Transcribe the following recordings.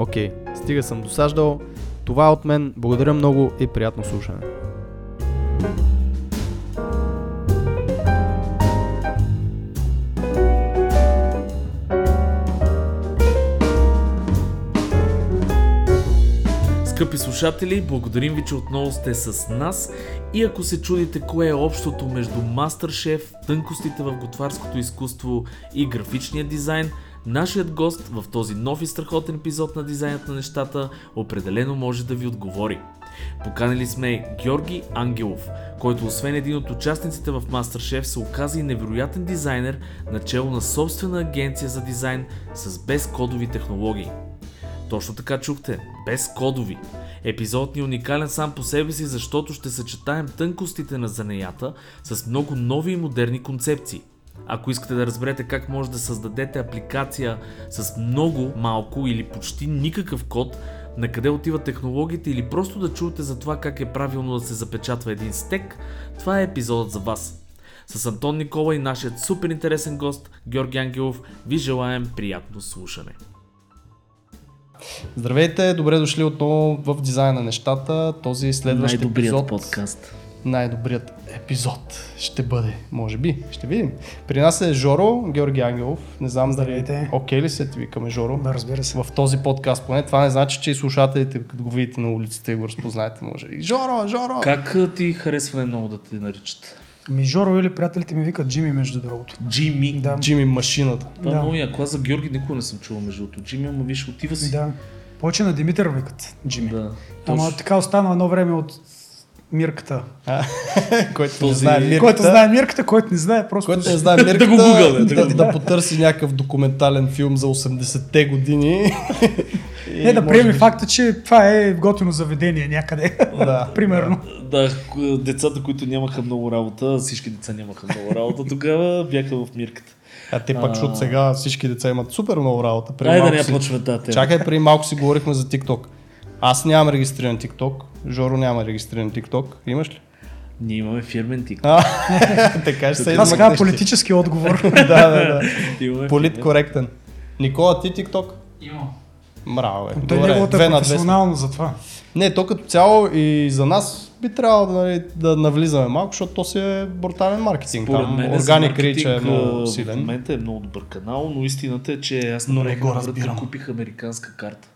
Окей, стига съм досаждал. Това е от мен. Благодаря много и приятно слушане. Скъпи слушатели, благодарим ви, че отново сте с нас и ако се чудите кое е общото между мастер-шеф, тънкостите в готварското изкуство и графичния дизайн, нашият гост в този нов и страхотен епизод на Дизайнът на нещата определено може да ви отговори. Поканили сме Георги Ангелов, който освен един от участниците в MasterChef се оказа и невероятен дизайнер, начало на собствена агенция за дизайн с безкодови технологии. Точно така чухте, без кодови. Епизод ни е уникален сам по себе си, защото ще съчетаем тънкостите на занеята с много нови и модерни концепции. Ако искате да разберете как може да създадете апликация с много малко или почти никакъв код, на къде отиват технологиите или просто да чуете за това как е правилно да се запечатва един стек, това е епизодът за вас. С Антон Никола и нашият супер интересен гост Георги Ангелов ви желаем приятно слушане. Здравейте, добре дошли отново в дизайн на нещата. Този следващ Най-добрият епизод, подкаст. Най-добрият епизод ще бъде, може би, ще видим. При нас е Жоро, Георги Ангелов. Не знам дали Здравейте. окей ли се ти викаме Жоро. Да, разбира се. В този подкаст поне. Това не значи, че и слушателите, като го видите на улицата и го разпознаете, може. И Жоро, Жоро! Как ти харесва много да те наричат? Ми Жоро или приятелите ми викат Джими, между другото. Джими. Да. Джими машината. Това е Да. много яко. Аз за Георги никога не съм чувал между другото. Джими, ама виж, отива си. Да. Повече на Димитър викат Джими. Да. Ама Точно. така остана едно време от Мирката. А, който не знае мирката. Който знае Мирката, който не знае, просто... Който не знае мирката, Да го гугълне, да да, да, потърси някакъв документален филм за 80-те години. И Не да приеме би- факта, че това е готино заведение някъде. Да. Примерно. Да, ку- децата, които нямаха много работа, всички деца нямаха много работа, тогава бяха в мирката. А те пък, защото сега всички деца имат супер много работа. Преди Айде да не я си- почваме тази. Чакай, преди малко си говорихме за TikTok. Аз нямам регистриран TikTok. Жоро няма регистриран TikTok. Имаш ли? Ние имаме фирмен. А, така ще се Това сега политически отговор. да, да, да. Политкоректен. Никола, ти TikTok? Имам. Мраво, бе. Той е на две. сме. професионално за това. Не, то като цяло и за нас би трябвало нали, да навлизаме малко, защото то си е брутален маркетинг. Според Там мен Organic Reach е а, много В силен. момента е много добър канал, но истината е, че аз Но не го разбирам. купих американска карта.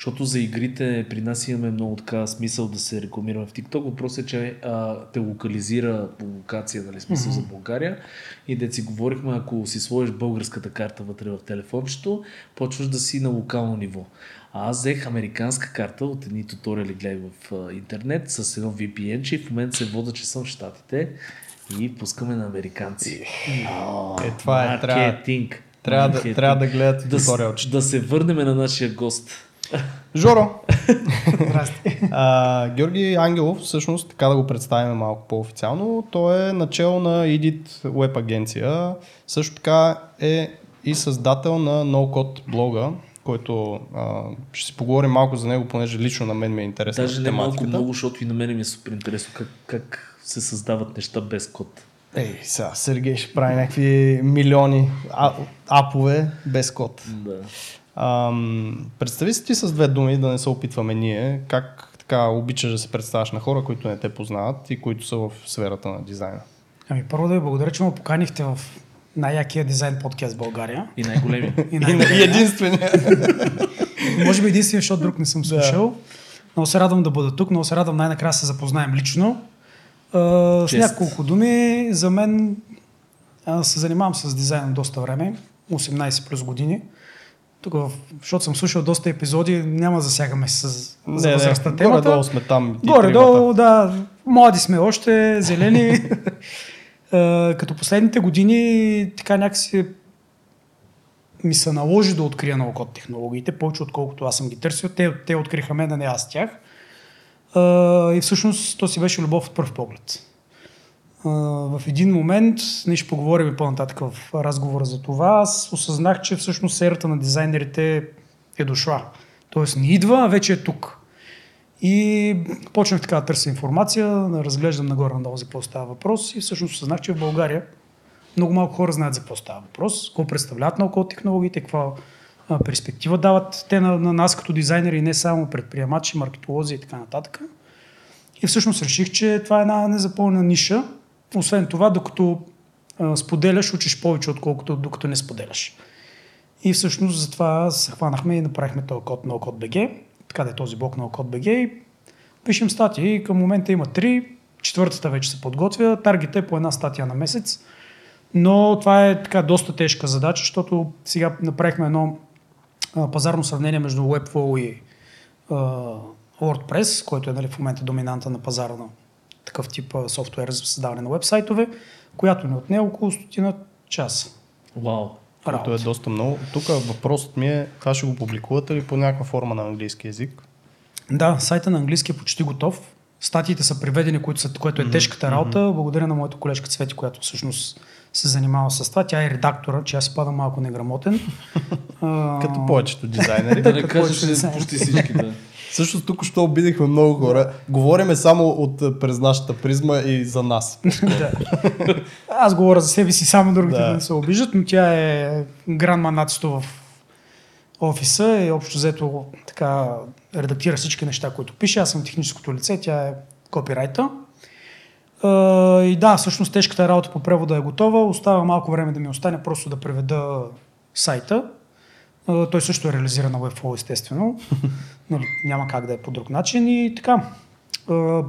Защото за игрите при нас имаме много така смисъл да се рекламираме в TikTok. Въпросът е, че а, те локализира по локация, нали, смисъл за България. И да си говорихме, ако си сложиш българската карта вътре в телефончето, почваш да си на локално ниво. А аз взех американска карта от едни туториали гледай в а, интернет с едно VPN, че в момента се вода, че съм в Штатите и пускаме на американци. Е, това е, трябва- Маркетинг. Трябва да, трябва да гледате да, да се върнем на нашия гост. Жоро, Здрасти. а, Георги Ангелов, всъщност, така да го представим малко по-официално, той е начало на Edit Web агенция. Също така е и създател на NoCode блога, който а, ще си поговорим малко за него, понеже лично на мен ми е интересна Даже не малко много, защото и на мен ми е супер интересно как, как се създават неща без код. Ей, сега Сергей ще прави някакви милиони а, апове без код. Да. Ам, представи си ти с две думи, да не се опитваме ние, как така обичаш да се представяш на хора, които не те познават и които са в сферата на дизайна. Ами първо да ви благодаря, че ме поканихте в най-якия дизайн подкаст в България. И най-големи. И И, най- и единствения. Може би единствено, защото друг не съм слушал. Много се радвам да бъда тук, много се радвам най-накрая се запознаем лично. А, с няколко думи, за мен аз се занимавам с дизайн доста време, 18 плюс години. Тук, защото съм слушал доста епизоди, няма да засягаме с, за възрастта темата. горе-долу сме там. Горе-долу, да, млади сме още, зелени. А, Като последните години така някакси ми се наложи да открия много код технологиите, повече отколкото аз съм ги търсил. Те, те откриха мен, а не аз тях. А, и всъщност то си беше любов от първ поглед. В един момент, ние ще поговорим по-нататък в разговора за това, аз осъзнах, че всъщност ерата на дизайнерите е дошла. Тоест не идва, а вече е тук. И почнах така да търся информация, да разглеждам нагоре-надолу за какво става въпрос и всъщност осъзнах, че в България много малко хора знаят за какво става въпрос, какво представляват наука от технологиите, каква перспектива дават те на, на нас като дизайнери не само предприемачи, маркетолози и така нататък. И всъщност реших, че това е една незапълнена ниша. Освен това, докато споделяш, учиш повече, отколкото докато не споделяш. И всъщност затова се хванахме и направихме този код на BG. Така да е този блок на BG. И пишем статии. Към момента има три. Четвъртата вече се подготвя. Таргет е по една статия на месец. Но това е така доста тежка задача, защото сега направихме едно пазарно сравнение между Webflow и а, WordPress, който е нали, в момента доминанта на пазара на такъв тип софтуер за създаване на вебсайтове, която ни отне около стотина часа. Вау. Което е доста много. Тук въпросът ми е, това ще го публикувате ли по някаква форма на английски язик? Да, сайта на английски е почти готов. Статиите са преведени, които са, което е тежката работа. Благодаря на моята колежка Цвети, която всъщност се занимава с това. Тя е редактора, че аз си падам малко неграмотен. Като повечето дизайнери. Да не кажеш, почти всички, да. Също тук що обидихме много хора. Говориме само от а, през нашата призма и за нас. да. Аз говоря за себе си, само другите Да. не се обиждат, но тя е гран манатито в офиса и общо взето така редактира всички неща, които пише. Аз съм техническото лице, тя е копирайта. А, И да, всъщност тежката работа по превода е готова. Остава малко време да ми остане просто да преведа сайта. А, Той също е реализиран на Webflow, естествено. нали, няма как да е по друг начин. И така. А,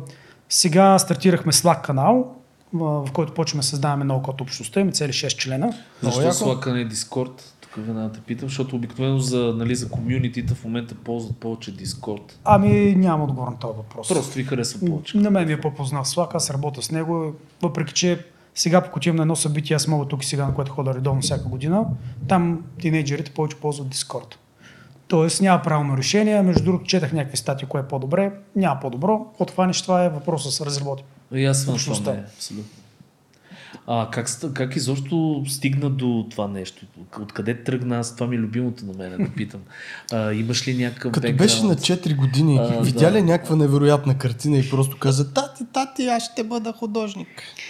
Сега стартирахме Slack канал, в който почваме да създаваме много код общността. Имаме цели 6 члена. Защо. Slack а не Discord? Тук веднага те питам, защото обикновено за, нали, за комюнитита в момента ползват повече Discord. Ами няма отговор на този въпрос. Просто ви харесва повече. На мен ми е по-познат Slack, аз работя с него, въпреки че сега пък отивам на едно събитие, аз мога тук и сега, на което хода редовно всяка година, там тинейджерите повече ползват Discord. Тоест няма правилно решение, между другото четах някакви статии, кое е по-добре, няма по-добро, от хванеш това е въпроса да се разработи. И аз съм това абсолютно. А как, как изобщо стигна до това нещо? Откъде тръгна? Аз това ми е любимото на мен, да питам. А, имаш ли някакъв Като background? беше на 4 години, А, видя да. ли някаква невероятна картина и просто каза, тати, тати, аз ще бъда художник.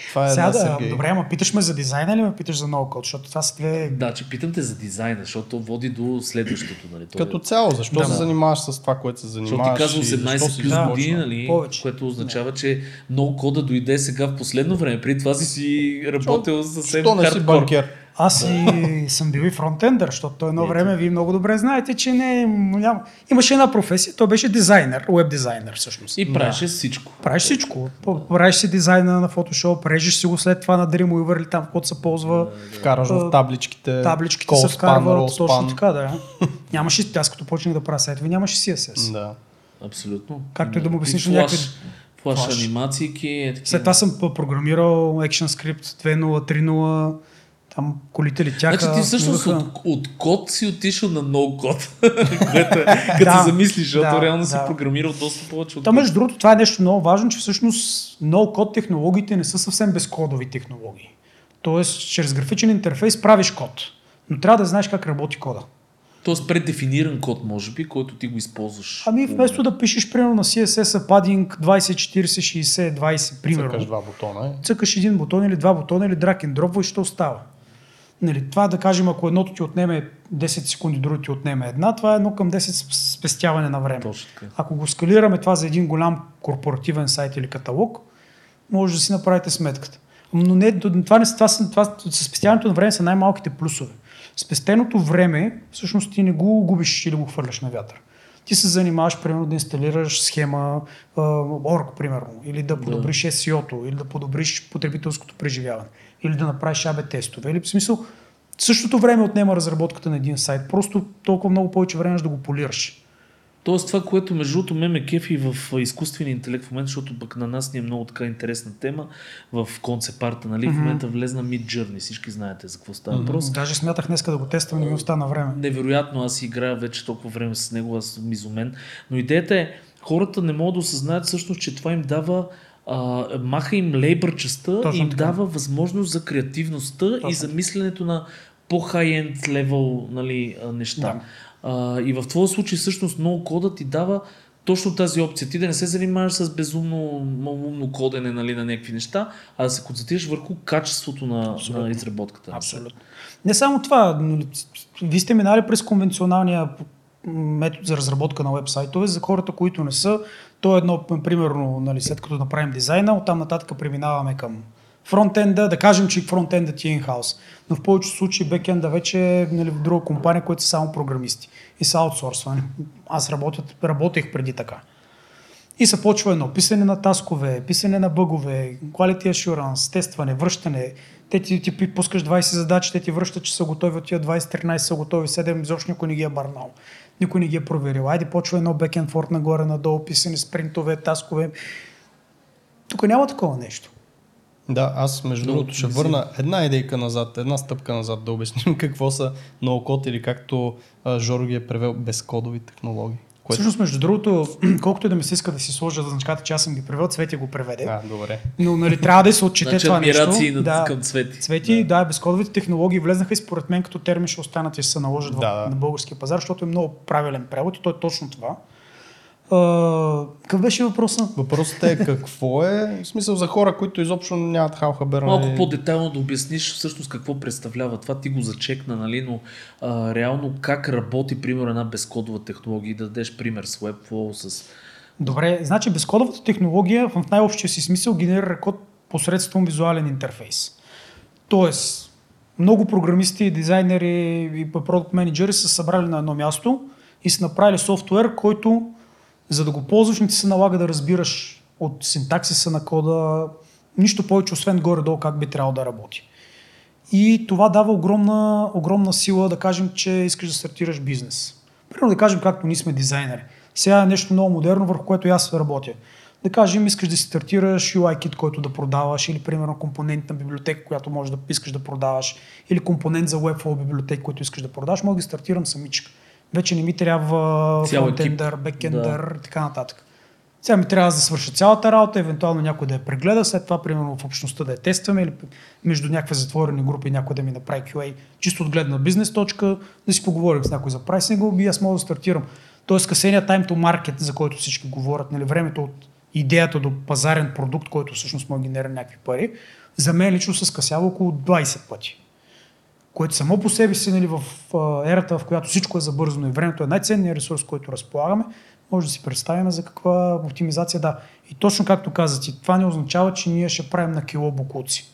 Това е Сега да, Сергей. добре, ама питаш ме за дизайна или ме питаш за много код, защото това са две... Да, че питам те за дизайна, защото води до следващото. Нали? То Като е- цяло, защо Да. се занимаваш с това, което се Защото занимаваш? ти казвам и защо 18 си плюс Да, години, нали? Повече. което означава, че много кода дойде сега в последно време. Преди това си си работил съвсем Що не си хардкор. банкер? Аз и съм бил и фронтендър, защото то едно време вие много добре знаете, че не, няма. имаше една професия, той беше дизайнер, веб дизайнер всъщност. И правеше всичко. Правиш всичко. Правиш си дизайна на Photoshop, режеш си го след това на Dreamweaver или там, който се ползва. Вкараш в табличките. Табличките Call се вкарват, точно span. така, да. Нямаше, аз като почнах да правя сайтове, нямаше CSS. Да. Абсолютно. Както и да му обясниш някакви- Флаш. анимациики. Е, такива. След това съм програмирал ActionScript 2.0, 3.0, там колите летяха. Значи ти всъщност от, от код си отишъл на ноу код. Което е, като Да, замислиш, защото да, реално си да. програмирал доста повече от Та, между другото, това е нещо много важно, че всъщност много код технологиите не са съвсем безкодови технологии. Тоест, чрез графичен интерфейс правиш код, но трябва да знаеш как работи кода. Тоест предефиниран код, може би, който ти го използваш. Ами вместо да пишеш примерно на CSS padding 20, 40, 60, 20, примерно, Цъкаш два бутона. е. цъкаш един бутон или два бутона или драг and дропва и ще остава. Нали, това да кажем, ако едното ти отнеме 10 секунди, другото ти отнеме една, това е едно към 10 с- спестяване на време. Точно така. Ако го скалираме това за един голям корпоративен сайт или каталог, може да си направите сметката. Но не, това, не, това, са- това, с спестяването на време са най-малките плюсове. Спестеното време, всъщност ти не го губиш или го хвърляш на вятър. Ти се занимаваш, примерно, да инсталираш схема Org, примерно, или да подобриш да. SEO-то, или да подобриш потребителското преживяване, или да направиш AB тестове. Или в смисъл, същото време отнема разработката на един сайт. Просто толкова много повече време да го полираш. Тоест това, което между другото ме ме кефи в изкуствения интелект в момента, защото пък на нас ни е много така интересна тема в концепарта, нали? Mm-hmm. В момента влезна Mid Journey, всички знаете за какво става въпрос. Mm-hmm. Даже смятах днес да го тествам, не ми остана време. Невероятно, аз играя вече толкова време с него, аз съм изумен. Но идеята е, хората не могат да осъзнаят всъщност, че това им дава а, маха им лейбър частта и им така. дава възможност за креативността Точно. и за мисленето на по-хай-енд левел нали, неща. Да. А, и в твоя случай всъщност много кода ти дава точно тази опция. Ти да не се занимаваш с безумно умно кодене нали, на някакви неща, а да се концентрираш върху качеството на, на изработката. Абсолютно. Не само това, вие сте минали през конвенционалния метод за разработка на вебсайтове. За хората, които не са, то е едно, примерно, нали, след като направим дизайна, оттам нататък преминаваме към фронтенда, да кажем, че фронтенда ти е инхаус. Но в повечето случаи бекенда вече е нали, в друга компания, които са само програмисти и са аутсорсвани. Аз работят, работех преди така. И се почва едно писане на таскове, писане на бъгове, quality assurance, тестване, връщане. Те ти, ти пускаш 20 задачи, те ти връщат, че са готови, от тия 20-13 са готови, 7 изобщо никой не ги е барнал. Никой не ги е проверил. Айде почва едно бекен форт нагоре, надолу, писане, спринтове, таскове. Тук няма такова нещо. Да, аз между другото ще върна една идейка назад, една стъпка назад да обясним какво са ноу-код или както а, Жоро ги е превел безкодови технологии. Което... Всъщност, между другото, колкото и да ми се иска да си сложа за значката, че аз съм ги превел, Цвети го преведе. А, добре. Но нали, трябва да се отчете значи, това нещо. На, да, към Цвети. Цвети, да. да, безкодовите технологии влезнаха и според мен като термин ще останат и се наложат да, в, да. на българския пазар, защото е много правилен превод и то е точно това какъв беше въпросът? Въпросът е какво е, в смисъл за хора, които изобщо нямат хал хабер. Малко нали? по-детайлно да обясниш всъщност какво представлява това. Ти го зачекна, нали, но а, реално как работи, примерно, една безкодова технология и да дадеш пример с Webflow, с... Добре, значи безкодовата технология в най-общия си смисъл генерира код посредством визуален интерфейс. Тоест, много програмисти, дизайнери и продукт менеджери са събрали на едно място и са направили софтуер, който за да го ползваш, не ти се налага да разбираш от синтаксиса на кода нищо повече, освен горе-долу как би трябвало да работи. И това дава огромна, огромна сила да кажем, че искаш да стартираш бизнес. Примерно да кажем, както ние сме дизайнери. Сега е нещо много модерно, върху което аз работя. Да кажем, искаш да си стартираш UI-кит, който да продаваш, или примерно компонент на библиотека, която можеш да искаш да продаваш, или компонент за Webflow библиотека, който искаш да продаваш, мога да стартирам самичка. Вече не ми трябва фронтендър, бекендър да. и така нататък. Сега ми трябва да свърша цялата работа, евентуално някой да я прегледа, след това, примерно в общността да я тестваме или между някакви затворени групи някой да ми направи QA, чисто от гледна бизнес точка, да си поговорим с някой за прайсинга и аз мога да стартирам. Тоест, скъсения time to market, за който всички говорят, нали, времето от идеята до пазарен продукт, който всъщност може да генерира някакви пари, за мен лично се скъсява около 20 пъти което само по себе си нали, в ерата, в която всичко е забързано и времето е най-ценният ресурс, който разполагаме, може да си представим за каква оптимизация да. И точно както казах това не означава, че ние ще правим на кило букуци.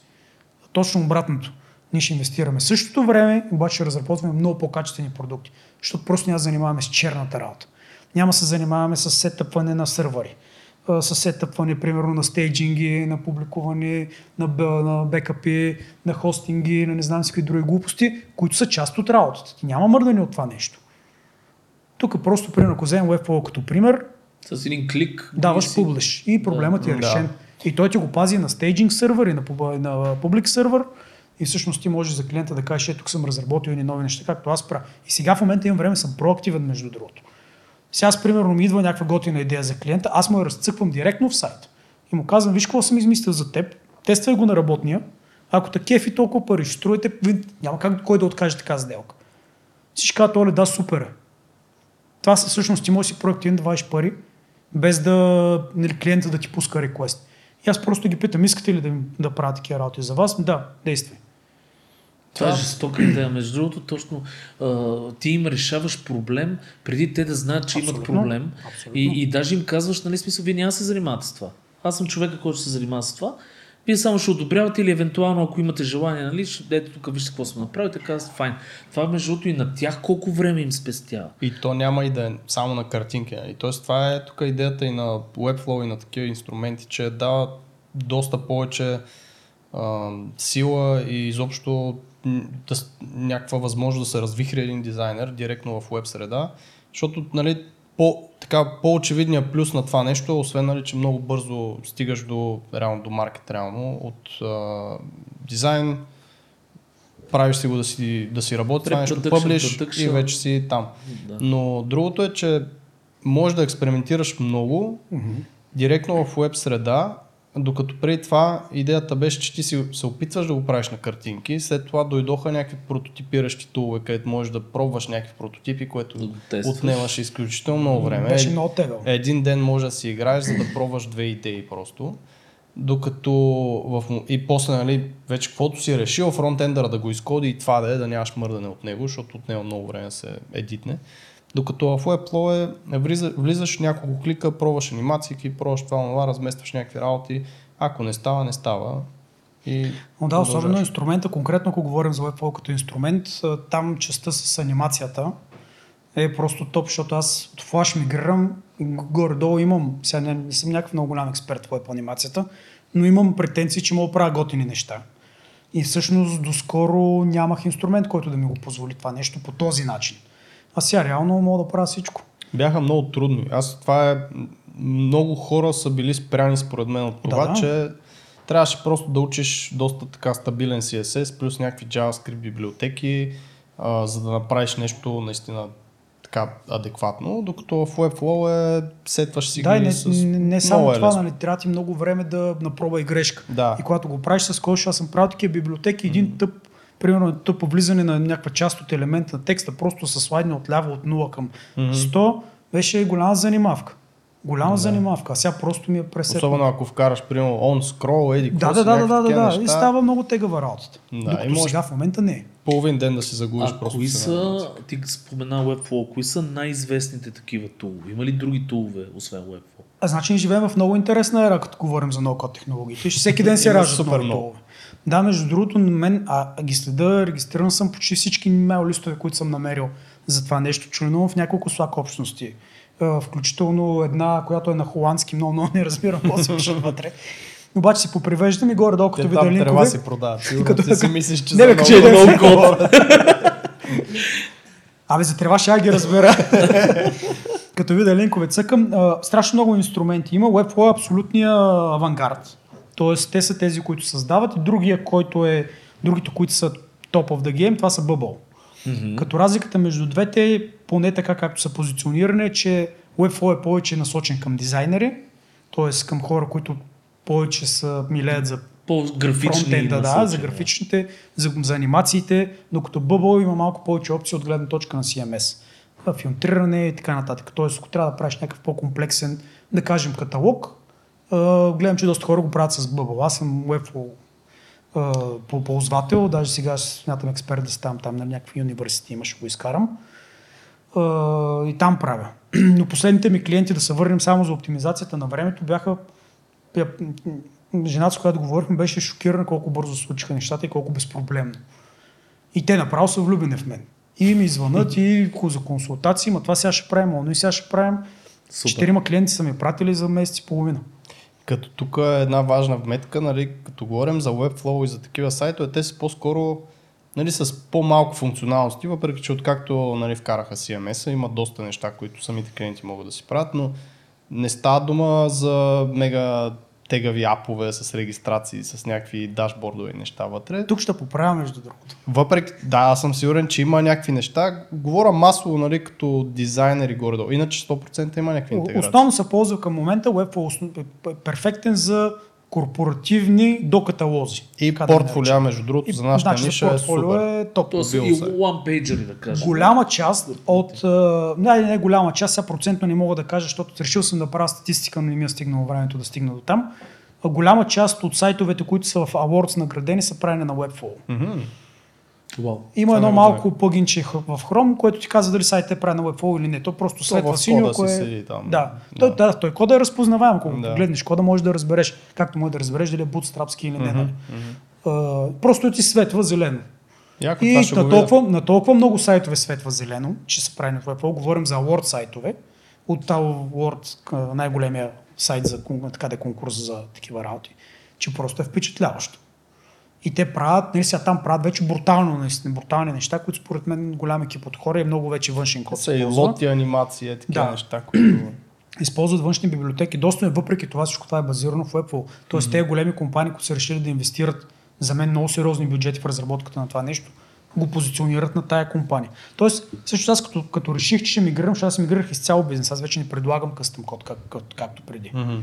Точно обратното. Ние ще инвестираме. Същото време, обаче ще разработваме много по-качествени продукти, защото просто няма занимаваме с черната работа. Няма се занимаваме с сетъпване на сървъри с сетъпване, примерно на стейджинги, на публикуване, на, на бекапи, на хостинги, на не знам си какви други глупости, които са част от работата. Ти няма мърдане от това нещо. Тук просто, примерно, ако вземем Webflow като пример, с един клик даваш публиш и проблемът да, е решен. Да. И той ти го пази на стейджинг сервер и на, на публик сервер и всъщност ти можеш за клиента да кажеш, ето тук съм разработил и нови неща, както аз правя. И сега в момента имам време, съм проактивен между другото. Сега аз, примерно, ми идва някаква готина идея за клиента, аз му я разцъквам директно в сайт. И му казвам, виж какво съм измислил за теб, тествай го на работния, ако те кефи толкова пари, ще струвате, няма как кой да откаже така сделка. Всички казват, оле, да, супер е. Това са всъщност ти можеш си проективен да вадиш пари, без да нали, клиента да ти пуска реквест. И аз просто ги питам, искате ли да, да правя такива работи за вас? Да, действай. Това е жестока идея. Между другото, точно а, ти им решаваш проблем, преди те да знаят, че Абсолютно. имат проблем. И, и даже им казваш, нали, смисъл, вие няма да се занимавате с това. Аз съм човека, който се занимава с това. Вие само ще одобрявате или евентуално, ако имате желание, нали, ще, ето тук вижте какво сме направили, така файн. Това между другото и на тях колко време им спестява. И то няма и да е само на картинки. Нали? Тоест това е тук идеята и на Webflow и на такива инструменти, че дава доста повече а, сила и изобщо да, някаква възможност да се развихри един дизайнер директно в веб среда, защото нали, по, така, по-очевидният плюс на това нещо е, освен нали, че много бързо стигаш до, реално, до маркет, реално, от а, дизайн, правиш си го да си, да си работи, това нещо пъблиш и вече си там. Да. Но другото е, че можеш да експериментираш много mm-hmm. директно в веб среда докато преди това идеята беше, че ти си се опитваш да го правиш на картинки, след това дойдоха някакви прототипиращи тулове, където можеш да пробваш някакви прототипи, което да отнемаш изключително много време. Беше много тегъл. Един ден може да си играеш, за да пробваш две идеи просто. Докато в, и после, нали, вече каквото си решил фронтендъра да го изкоди и това да е, да нямаш мърдане от него, защото отнема много време да се едитне. Докато в Webflow е, влизаш, влизаш няколко клика, пробваш анимации, пробваш това, това, разместваш някакви работи. Ако не става, не става. И Но да, особено инструмента, конкретно ако говорим за Webflow като инструмент, там частта с анимацията е просто топ, защото аз от Flash мигрирам, горе-долу имам, сега не, не съм някакъв много голям експерт в Web анимацията, но имам претенции, че мога да правя готини неща. И всъщност доскоро нямах инструмент, който да ми го позволи това нещо по този начин. А сега реално мога да правя всичко. Бяха много трудни. Аз това е... Много хора са били спряни според мен от това, да, да. че трябваше просто да учиш доста така стабилен CSS, плюс някакви JavaScript библиотеки, а, за да направиш нещо наистина така адекватно, докато в Webflow е сетваш си да, не, с не, не само това, нали, трябва ти много време да направя и грешка. Да. И когато го правиш с кой, аз съм правил такива библиотеки, един mm. тъп примерно тъпо влизане на някаква част от елемента на текста, просто с слайдне от ляво от 0 към 100, mm-hmm. беше голяма занимавка. Голяма да. занимавка. А сега просто ми е пресетно. Особено ако вкараш, примерно, on scroll, еди, да, да, да, да, да, да, да. И става много тегава работата. Да, Докато и може сега в момента не е. Половин ден да се загубиш а просто. Кои са, ти спомена Webflow, кои са най-известните такива тулове? Има ли други тулове, освен Webflow? А значи ние живеем в много интересна ера, като говорим за ноу технологиите. Всеки ден се раждат супер много. Да, между другото, на мен, а ги следа, регистриран съм почти всички мейл листове, които съм намерил за това нещо. Членувам в няколко слак общности. Включително една, която е на холандски, много, много не разбирам какво се вършат вътре. Обаче си попривеждам и горе-долу, като видя линкове. Трева си продават. Сигурно като, ти си мислиш, че не, за много, много хора. Абе, за трева ще я ги разбера. като видя линкове цъкам. страшно много инструменти има. Webflow е абсолютния авангард. Тоест, те са тези, които създават и другия, който е, другите, които са top of the game, това са Bubble. Mm-hmm. Като разликата между двете, поне така както са позиционирани, е, че Webflow е повече насочен към дизайнери, т.е. към хора, които повече са милеят за по-графични да, да, за графичните, за, за анимациите, докато Bubble има малко повече опции от гледна точка на CMS. Филтриране и така нататък. Тоест, ако трябва да правиш някакъв по-комплексен, да кажем, каталог, гледам, че доста хора го правят с Bubble. Аз съм Webflow по ползвател, даже сега смятам експерт да ставам там на някакви университети, има, ще го изкарам. и там правя. Но последните ми клиенти, да се върнем само за оптимизацията на времето, бяха жената, с която говорихме, беше шокирана колко бързо случиха нещата и колко безпроблемно. И те направо са влюбени в мен. И ми звънат и за консултации, ма това сега ще правим, но и сега ще правим. Четирима клиенти са ми пратили за месец и половина. Като тук е една важна вметка, нали, като говорим за Webflow и за такива сайтове, те са по-скоро нали, с по-малко функционалности, въпреки че откакто нали, вкараха CMS, има доста неща, които самите клиенти могат да си правят, но не става дума за мега тегави апове с регистрации, с някакви дашбордове и неща вътре. Тук ще поправя между другото. Въпреки, да, аз съм сигурен, че има някакви неща. Говоря масово, нали, като дизайнери горе-долу. Иначе 100% има някакви интеграции. Основно се ползва към момента Web е перфектен за корпоративни до каталози. И портфолио, да между другото, за нашата значи, ниша е супер. Е топ. То са и one pager да кажа. Голяма част от... Не, не голяма част, сега процентно не мога да кажа, защото решил съм да правя статистика, но не ми е стигнало времето да стигна до там. Голяма част от сайтовете, които са в Awards наградени, са правени на Webflow. Mm-hmm. Вау. Има едно малко плагинче в Chrome, което ти казва дали сайтът е правил на WebFlow или не. То просто следва синьо, ако си там. Да. Да. Той, да, той кода е разпознаваем, ако Да. погледнеш. Кода може да разбереш, както може да разбереш дали е bootstrapски или не. нали? А, просто ти светва зелено. Яко, И на толкова, на толкова много сайтове светва зелено, че са прави на WebFlow. Говорим за Word сайтове. От тази Word, най-големия сайт за така да е конкурс за такива работи, че просто е впечатляващо. И те правят, нали сега там правят вече брутално, наистина, брутални неща, които според мен голям екип от хора и много вече външен код. Са и лоти анимации, е такива Да. неща, които... използват външни библиотеки. Доста е въпреки това, всичко това е базирано в Apple. Тоест, mm-hmm. тези големи компании, които са решили да инвестират за мен много сериозни бюджети в разработката на това нещо, го позиционират на тая компания. Тоест, също аз като, като реших, че ще мигрирам, защото аз мигрирах изцяло бизнес. Аз вече не предлагам къстъм код, как, как, както преди. Мгм.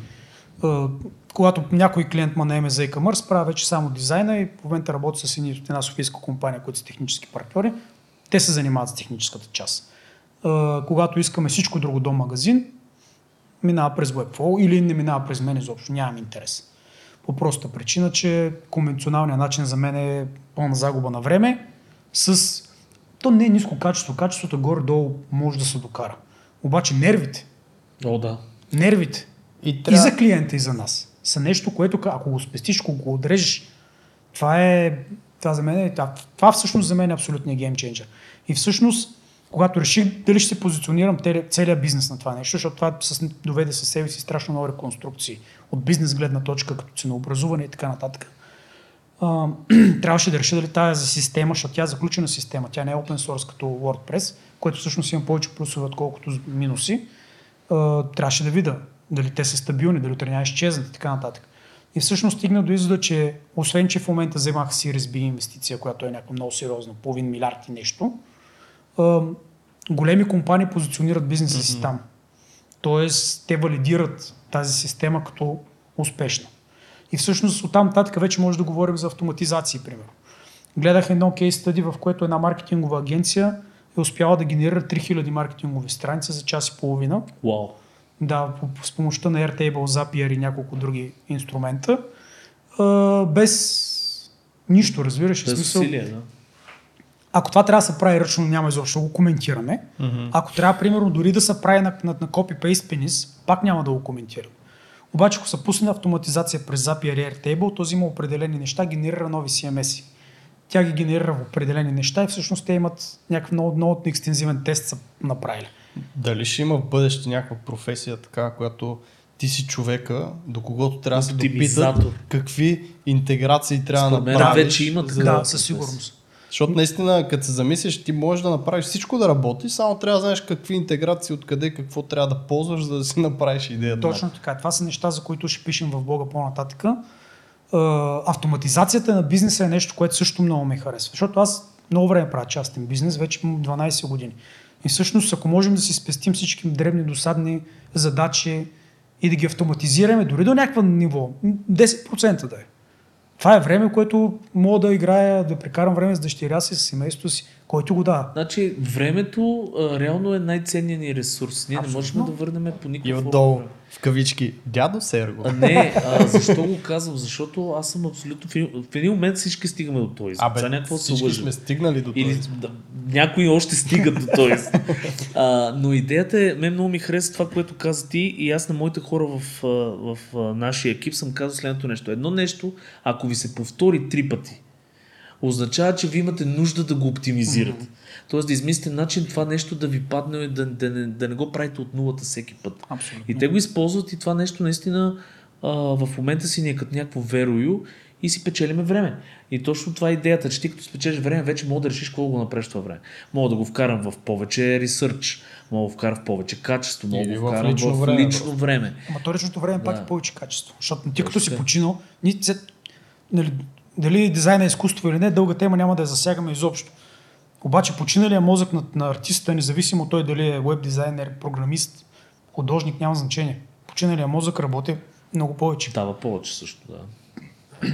Uh, когато някой клиент ме наеме за e-commerce, правя вече само дизайна и в момента работя с една софийска компания, които са технически партньори. Те се занимават с техническата част. Uh, когато искаме всичко друго до магазин, минава през Webflow или не минава през мен изобщо. Нямам интерес. По проста причина, че конвенционалният начин за мен е пълна загуба на време с... То не е ниско качество. Качеството горе-долу може да се докара. Обаче нервите, О, да. нервите И и трябва... за клиента, и за нас. Са нещо, което ако го спестиш, ако го отрежеш, това е, това за мен е, това, това всъщност за мен е абсолютният геймченджер. И всъщност, когато реших дали ще се позиционирам целият бизнес на това нещо, защото това с, доведе със себе си страшно много реконструкции от бизнес гледна точка, като ценообразуване и така нататък. А, трябваше да реша дали тази система, защото тя е заключена система, тя не е open source като WordPress, което всъщност има повече плюсове, отколкото минуси. А, трябваше да видя дали те са стабилни, дали утре няма изчезнат и така нататък. И всъщност стигна до извода, че освен, че в момента вземах Series B инвестиция, която е някаква много сериозна, половин милиард и нещо, големи компании позиционират бизнеса си там. Тоест, те валидират тази система като успешна. И всъщност оттам нататък вече може да говорим за автоматизации, примерно. Гледах едно кейс стади, в което една маркетингова агенция е успяла да генерира 3000 маркетингови страници за час и половина. Вау. Да, с помощта на Airtable, Zapier и няколко други инструмента. А, без нищо, разбираш. Без смисъл, усилие, да. ако това трябва да се прави ръчно, няма изобщо да го коментираме. Мгм. Ако трябва, примерно, дори да се прави на, на, на copy-paste пенис, пак няма да го коментирам. Обаче, ако се пусне автоматизация през Zapier и Airtable, то взима определени неща, генерира нови CMS-и. Тя ги генерира в определени неща и всъщност те имат някакъв много, много екстензивен тест са направили. Дали ще има в бъдеще някаква професия така, която ти си човека, до когото трябва да се допитат какви интеграции трябва да направиш. вече има такава Да, да... със сигурност. Защото наистина, като се замислиш, ти можеш да направиш всичко да работи, само трябва да знаеш какви интеграции, откъде, какво трябва да ползваш, за да си направиш идеята. Точно така. Това са неща, за които ще пишем в блога по-нататък. А, автоматизацията на бизнеса е нещо, което също много ме харесва. Защото аз много време правя частен бизнес, вече имам 12 години. И всъщност, ако можем да си спестим всички дребни досадни задачи и да ги автоматизираме дори до някакво ниво, 10% да е. Това е време, което мога да играя, да прекарам време с дъщеря си, с семейството си, който го дава. Значи, времето а, реално е най-ценният ни ресурс. Ние Абсолютно. не можем да върнем по И никакъв отдолу, в кавички, дядо Серго. А, не, а, защо го казвам? Защото аз съм абсолютно... В един, в момент всички стигаме до този извод. За някакво се всички лъжим. сме стигнали до Или този. да, някои още стигат до този. а, но идеята е, мен много ми хареса това, което каза ти и аз на моите хора в, в, а, нашия екип съм казал следното нещо. Едно нещо, ако ви се повтори три пъти, означава, че ви имате нужда да го оптимизирате. Тоест да измислите начин това нещо да ви падне и да, да, не, да не го правите от нулата всеки път. Абсолютно. И те го използват и това нещо наистина а, в момента си ни е като някакво верою и си печелиме време. И точно това е идеята, че ти като спечелиш време, вече мога да решиш какво го направиш това време. Мога да го вкарам в повече ресърч, мога да го вкарам в повече качество, мога да го в вкарам в лично лично време време. Лично просто. време. Ама то личното време пак Да. е повече качество. Защото ти като Точно си така. починал, ни, се, нали, дали дизайна е изкуство или не, дълга тема няма да я засягаме изобщо. Обаче починалия мозък на, на артиста, независимо той дали е веб дизайнер, програмист, художник, няма значение. Починалия мозък работи много повече. Дава повече също, да.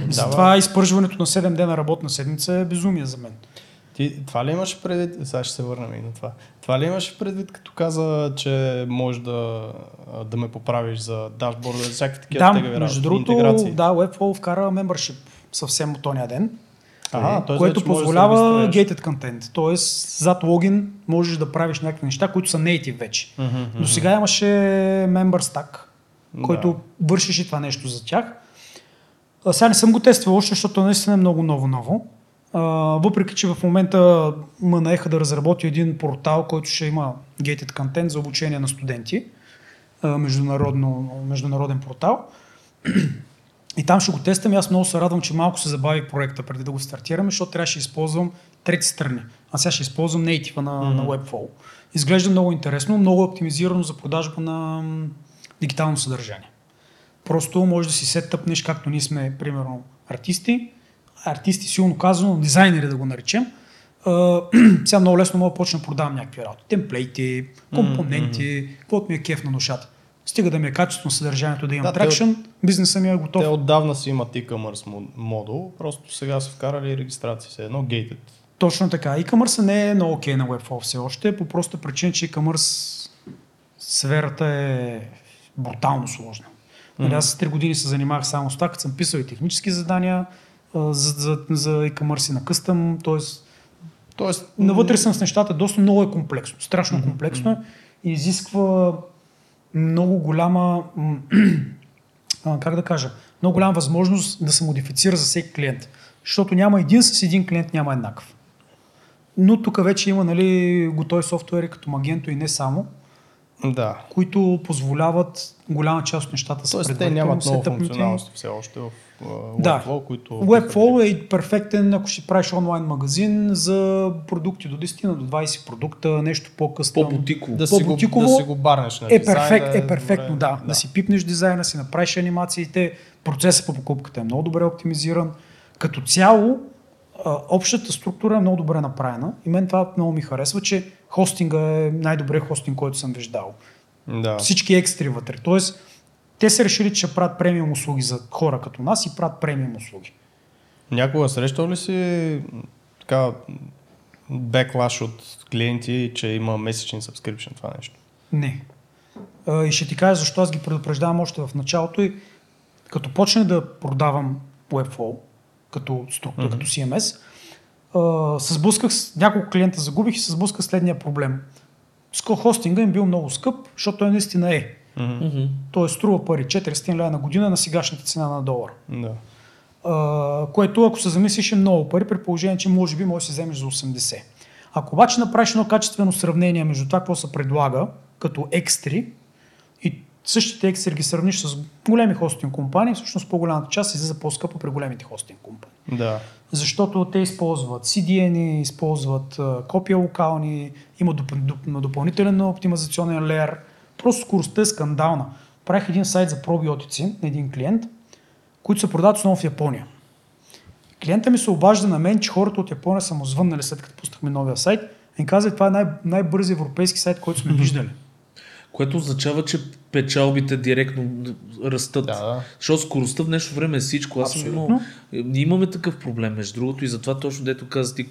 Затова изпържването на 7 дена работна седмица е безумие за мен. Ти, това ли имаш предвид? Сега ще се върнем и на това. Това ли имаш предвид, като каза, че можеш да, да ме поправиш за дашборда, за всякакви такива Да, тегави между работи, другото, интеграции? да, Webflow вкара membership съвсем от тония ден. Ага, т.е. което да позволява регистрираш. gated content. Тоест, зад логин можеш да правиш някакви неща, които са native вече. До сега имаше member stack, който вършиш и това нещо за тях. А, сега не съм го тествал още, защото наистина е много ново-ново. Въпреки, че в момента ме наеха да разработя един портал, който ще има gated content за обучение на студенти. А, международен портал. И там ще го тествам и аз много се радвам, че малко се забави проекта преди да го стартираме, защото трябваше да използвам трети страни. А сега ще използвам native на, mm-hmm. на Webflow. Изглежда много интересно, много оптимизирано за продажба на дигитално съдържание. Просто може да си сетъпнеш, както ние сме, примерно, артисти, артисти силно казано, дизайнери да го наречем, а, сега много лесно мога да почна да продавам някакви работи. Темплейти, компоненти, каквото ми е кеф на душата. Стига да ми е качествено съдържанието, да имам Да, тракшн, бизнеса ми е готов. Те отдавна си имат e-commerce мо- модул, просто сега са вкарали регистрация, се едно gated. Точно така. E-commerce не е много окей на Webflow все още, по проста причина, че e-commerce сферата е брутално сложна. Нали, аз с 3 години се занимавах само с това, като съм писал и технически задания а, за, за, за e-commerce и на къстъм, т.е. Тоест, навътре съм с нещата, доста много е комплексно, страшно комплексно е и изисква много голяма, как да кажа, много голяма възможност да се модифицира за всеки клиент. Защото няма един с един клиент, няма еднакъв. Но тук вече има нали, готови софтуери като Magento и не само, да. които позволяват голяма част от нещата Тоест, те предварително нямат много функционалности все още в Да. Webflow, които... Webflow е перфектен, ако ще правиш онлайн магазин за продукти до 10 на до 20 продукта, нещо по-късно. По-бутиково. да, си го, по-бутиково да си го барнеш на е, дизайна, перфект, е перфектно, добре. да. да. си пипнеш дизайна, си направиш анимациите, процесът по покупката е много добре оптимизиран. Като цяло, общата структура е много добре направена и мен това много ми харесва, че хостинга е най-добрият хостинг, който съм виждал. Да. Всички екстри вътре. Тоест, те са решили, че ще правят премиум услуги за хора като нас и правят премиум услуги. Някога срещал ли си така беклаш от клиенти, че има месечен subscription това нещо? Не. А, И ще ти кажа защо аз ги предупреждавам още в началото и като почнах да продавам Webflow като структура, mm-hmm. като CMS, а, се сблъсках с няколко клиента загубих и се сблъсках следния проблем. Ско хостинга им бил много скъп, защото той наистина е. Мгм. Той струва пари 400 лева на година на сегашната цена на долар. Да. А, което ако се замислиш е много пари, при положение, че може би можеш да се вземеш за 80. Ако обаче направиш едно качествено сравнение между това, какво се предлага като екстри и същите екстри ги сравниш с големи хостинг компании, всъщност по-голямата част излиза по-скъпо при големите хостинг компании. Да. Защото те използват CDN, използват копия локални, има доп, доп, допълнителен оптимизационен леер. Просто скоростта е скандална. Правих един сайт за пробиотици на един клиент, които се продават основно в Япония. Клиента ми се обажда на мен, че хората от Япония са му звъннали след като пуснахме новия сайт и каза, това е най- най-бързи европейски сайт, който сме виждали. Което означава, че печалбите директно растат. Да. Защото скоростта в днешно време е всичко. Аз Абсолютно. ние имаме такъв проблем, между другото, и затова точно дето каза ти.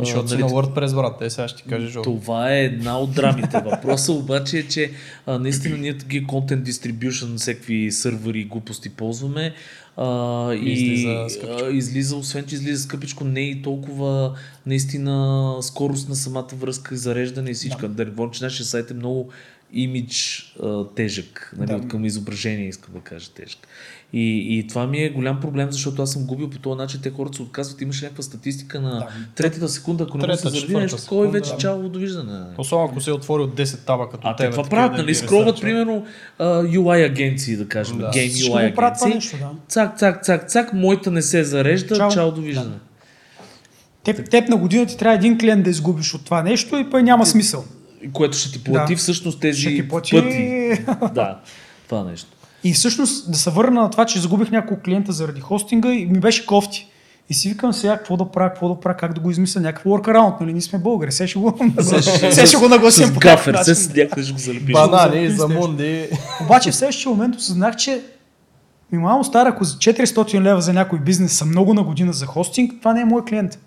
А, а, Защото си нали, на WordPress, брат. Те сега ще ти кажа, Жо. Това е една от драмите. Въпросът обаче е, че а, наистина ние такива content distribution, всеки сървъри и глупости ползваме. А, и излиза скъпичко. а, излиза, освен че излиза скъпичко, не е и толкова наистина скорост на самата връзка и зареждане и всичко. Да, да не говорим, че нашия сайт е много имидж а, тежък, нали, Да. да. към изображение искам да кажа тежък. И, и това ми е голям проблем, защото аз съм губил по този начин, те хората се отказват. Имаше някаква статистика на Да. третата секунда, ако не Трета, се заради нещо, кой вече да. чао, довиждане. Особено ако се е отворил 10 таба като А те тебе. това правят, да нали? ресърчват. примерно, а, UI агенции, да кажем, Да. Game UI агенции. нещо, да. Цак, цак, цак, цак, моята не се зарежда, Чао. чао, довиждане. Теб, теб на година ти трябва един клиент да изгубиш от това нещо и пъй няма смисъл. Което ще ти плати Да. всъщност тези Ще ти плати... пъти. Да, това нещо. И всъщност да се върна на това, че загубих няколко клиента заради хостинга и ми беше кофти. И си викам сега какво да правя, какво да правя, как да го измисля, някакъв workaround, нали? Ние сме българи, сега ще го, сега ще го нагласим С гафер, някакъв с някъде ще го залепиш. Банани, Нещо. замунди. Обаче в следващия момент осъзнах, че минимално стара, ако за 400 лева за някой бизнес са много на година за хостинг, това не е мой клиент.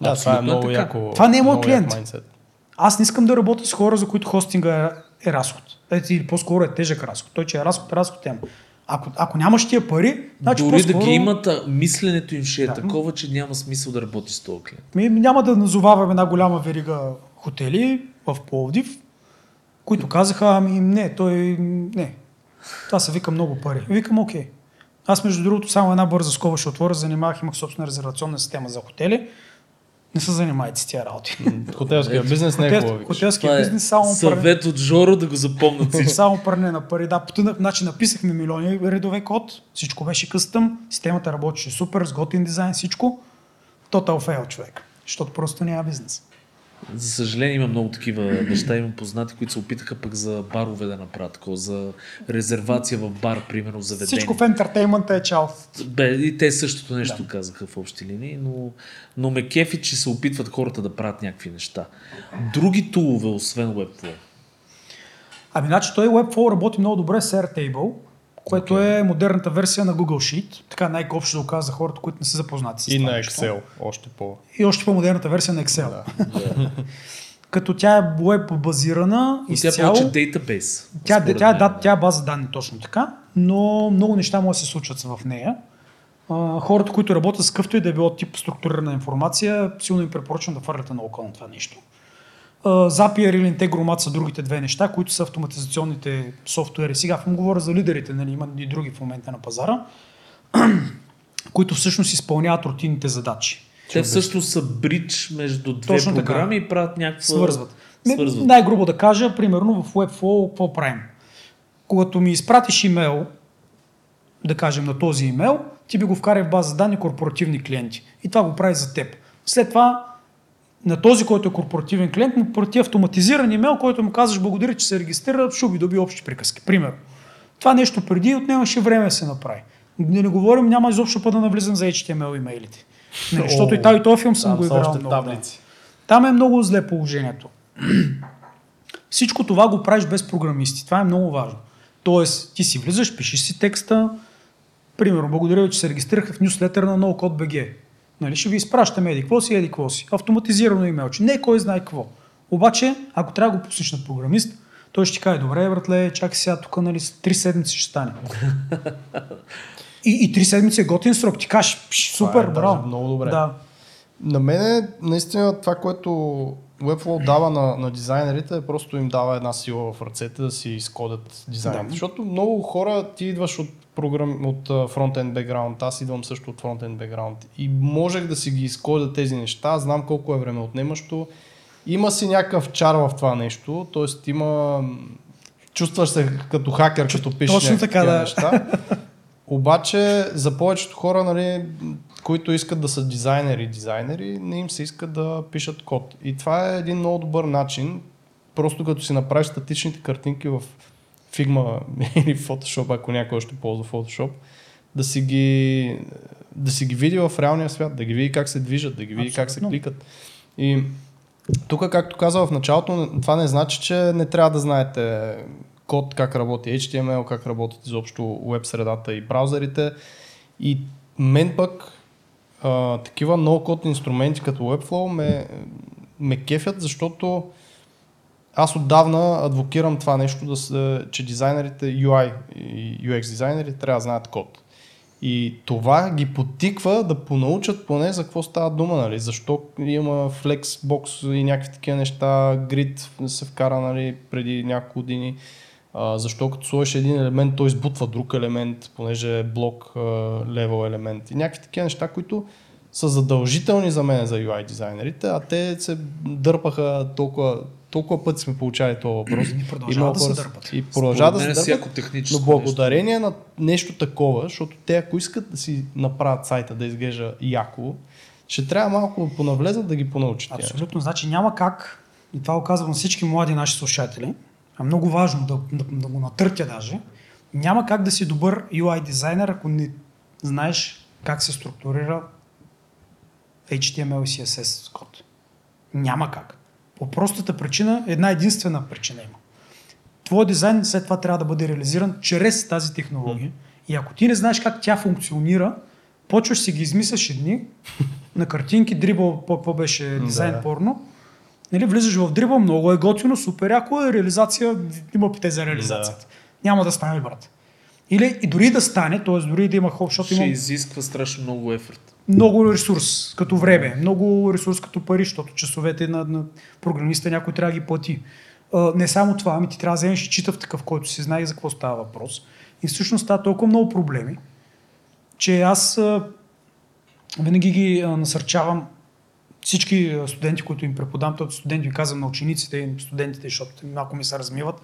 Да, това е много така. яко. Това не е мой клиент. майндсет. Аз не искам да работя с хора, за които хостинга е, е разход. Е, или по-скоро е тежък разход. Той, че е разход, разход е. Ако, ако нямаш тия пари, значи Дори да ги имат, мисленето им ще е Да. такова, че няма смисъл да работи с този клиент. Ми, няма да назовавам една голяма верига хотели в Пловдив, които казаха, ами не, той не. Това се вика много пари. Викам, окей. Аз, между другото, само една бърза скоба ще отворя, занимавах, имах собствена резервационна система за хотели. Не се занимайте с тия работи. Хотелския бизнес не е хубаво. хотелския е бизнес само пране, съвет от Жоро да го запомнят всички. само пране на пари. Да, значи написахме милиони редове код, всичко беше къстъм, системата работеше супер, с готин дизайн, всичко. Total fail човек, защото просто няма бизнес. За съжаление има много такива неща. Имам познати, които се опитаха пък за барове да направят такова, за резервация в бар, примерно, в заведение. Всичко в ентертеймента е чао. Бе, и те същото нещо да. казаха в общи линии, но, но ме кефи, че се опитват хората да правят някакви неща. Други тулове, освен Webflow. Ами, значи той Webflow работи много добре с Airtable, което okay. е модерната версия на Google Sheet. Така най-общо да го каза за хората, които не са запознати с И това на нещо. Excel, още по. И още по-модерната версия на Excel. Да. Като тя е веб базирана И тя изцяло. повече дейтабейс. Тя, тя, да, тя е база данни точно така, но много неща могат да се случват в нея. А, хората, които работят с къвто и да е било тип структурирана информация, силно им препоръчвам да фърляте на око на това нещо. Zapier или Integromat са другите две неща, които са автоматизационните софтуери. Сега му говоря за лидерите, нали, има и други в момента на пазара, които всъщност изпълняват рутинните задачи. Те всъщност са бридж между две Точно така. програми и правят някаква... свързват. Свързват. Най-грубо да кажа, примерно в Webflow какво правим? Когато ми изпратиш имейл, да кажем на този имейл, ти би го вкарал в база данни корпоративни клиенти. И това го прави за теб. След това на този, който е корпоративен клиент, му прати автоматизиран имейл, който му казваш благодаря, че се регистрира, шуби доби общи приказки. Примерно. Това нещо преди отнемаше време да се направи. Не, не говорим, няма изобщо път да навлизам за HTML имейлите. Нали, защото и тази и този филм съм Там го играл много. да. таблици. Там е много зле положението. Всичко това го правиш без програмисти. Това е много важно. Тоест, ти си влизаш, пишеш си текста. Примерно, благодаря ви, че се регистрираха в нюслетър на NoCode.bg. Нали, ще ви изпращаме еди какво си, еди какво си. Автоматизирано имейлче. Не кой знае какво. Обаче, ако трябва да го пуснеш на програмист, той ще ти каже, добре, братле, чакай сега, тук нали, три седмици ще стане. и, и три седмици е готин срок. Ти кажеш, «Пш, Това супер, е браво. много добре. Да. На мен наистина това, което Webflow дава на, на дизайнерите, е просто им дава една сила в ръцете да си изкодят дизайна. Да. Защото много хора, ти идваш от, програм, от а, фронтенд бекграунд, аз идвам също от фронтенд бекграунд и можех да си ги изкодя тези неща, знам колко е време отнемащо. Има си някакъв чар в това нещо, т.е. има... Чувстваш се като хакер, като пишеш Точно така, да. неща. Обаче за повечето хора, нали, които искат да са дизайнери, дизайнери, не им се иска да пишат код. И това е един много добър начин, просто като си направиш статичните картинки в Figma или Photoshop, ако някой още ползва Photoshop, да си ги, да си ги види в реалния свят, да ги види как се движат, да ги види как се Абсолютно. кликат. И тук, както казах в началото, това не значи, че не трябва да знаете код, как работи HTML, как работят изобщо веб средата и браузърите. И мен пък а, такива no-code инструменти като Webflow ме, ме кефят, защото аз отдавна адвокирам това нещо, да се, че дизайнерите UI и UX дизайнери трябва да знаят код. И това ги потиква да понаучат поне за какво става дума, нали? Защо има Flexbox и някакви такива неща, Grid се вкара нали, преди няколко години. А, защо като сложиш един елемент, той избутва друг елемент, понеже е блок левел елемент. И някакви такива неща, които са задължителни за мен за UI дизайнерите, а те се дърпаха толкова, толкова пъти сме получали този въпрос. И продължават да се дърпат. И продължават да се дърпат. всяко техническо Но благодарение на нещо такова, защото те ако искат да си направят сайта да изглежда яко, ще трябва малко да понавлезат да ги понаучат. Абсолютно. Значи няма как, и това го казвам на всички млади наши слушатели, а много важно да, да, да го натъртя даже, няма как да си добър UI дизайнер, ако не знаеш как се структурира HTML и CSS код. Няма как. По простата причина, една единствена причина има. Твоят дизайн след това трябва да бъде реализиран чрез тази технология. И ако ти не знаеш как тя функционира, почваш си ги измисляш едни на картинки, дрибъл, какво беше дизайн порно. Нали, влизаш в дрибъл, много е готино, супер яко е, реализация, има пите за реализацията. Няма да стане, брат. Или и дори да стане, т.е. дори да има хоп, защото Ще има изисква страшно много ефорт. много ресурс като време, много ресурс като пари, защото часовете на, на програмиста някой трябва да ги плати. А, не само това, ами ти трябва да вземеш и читав такъв, който си знае за какво става въпрос. И всъщност става толкова много проблеми, че аз а, винаги ги а, насърчавам всички студенти, които им преподам, т.е. студенти ви казвам на учениците и студентите, защото малко ми се размиват,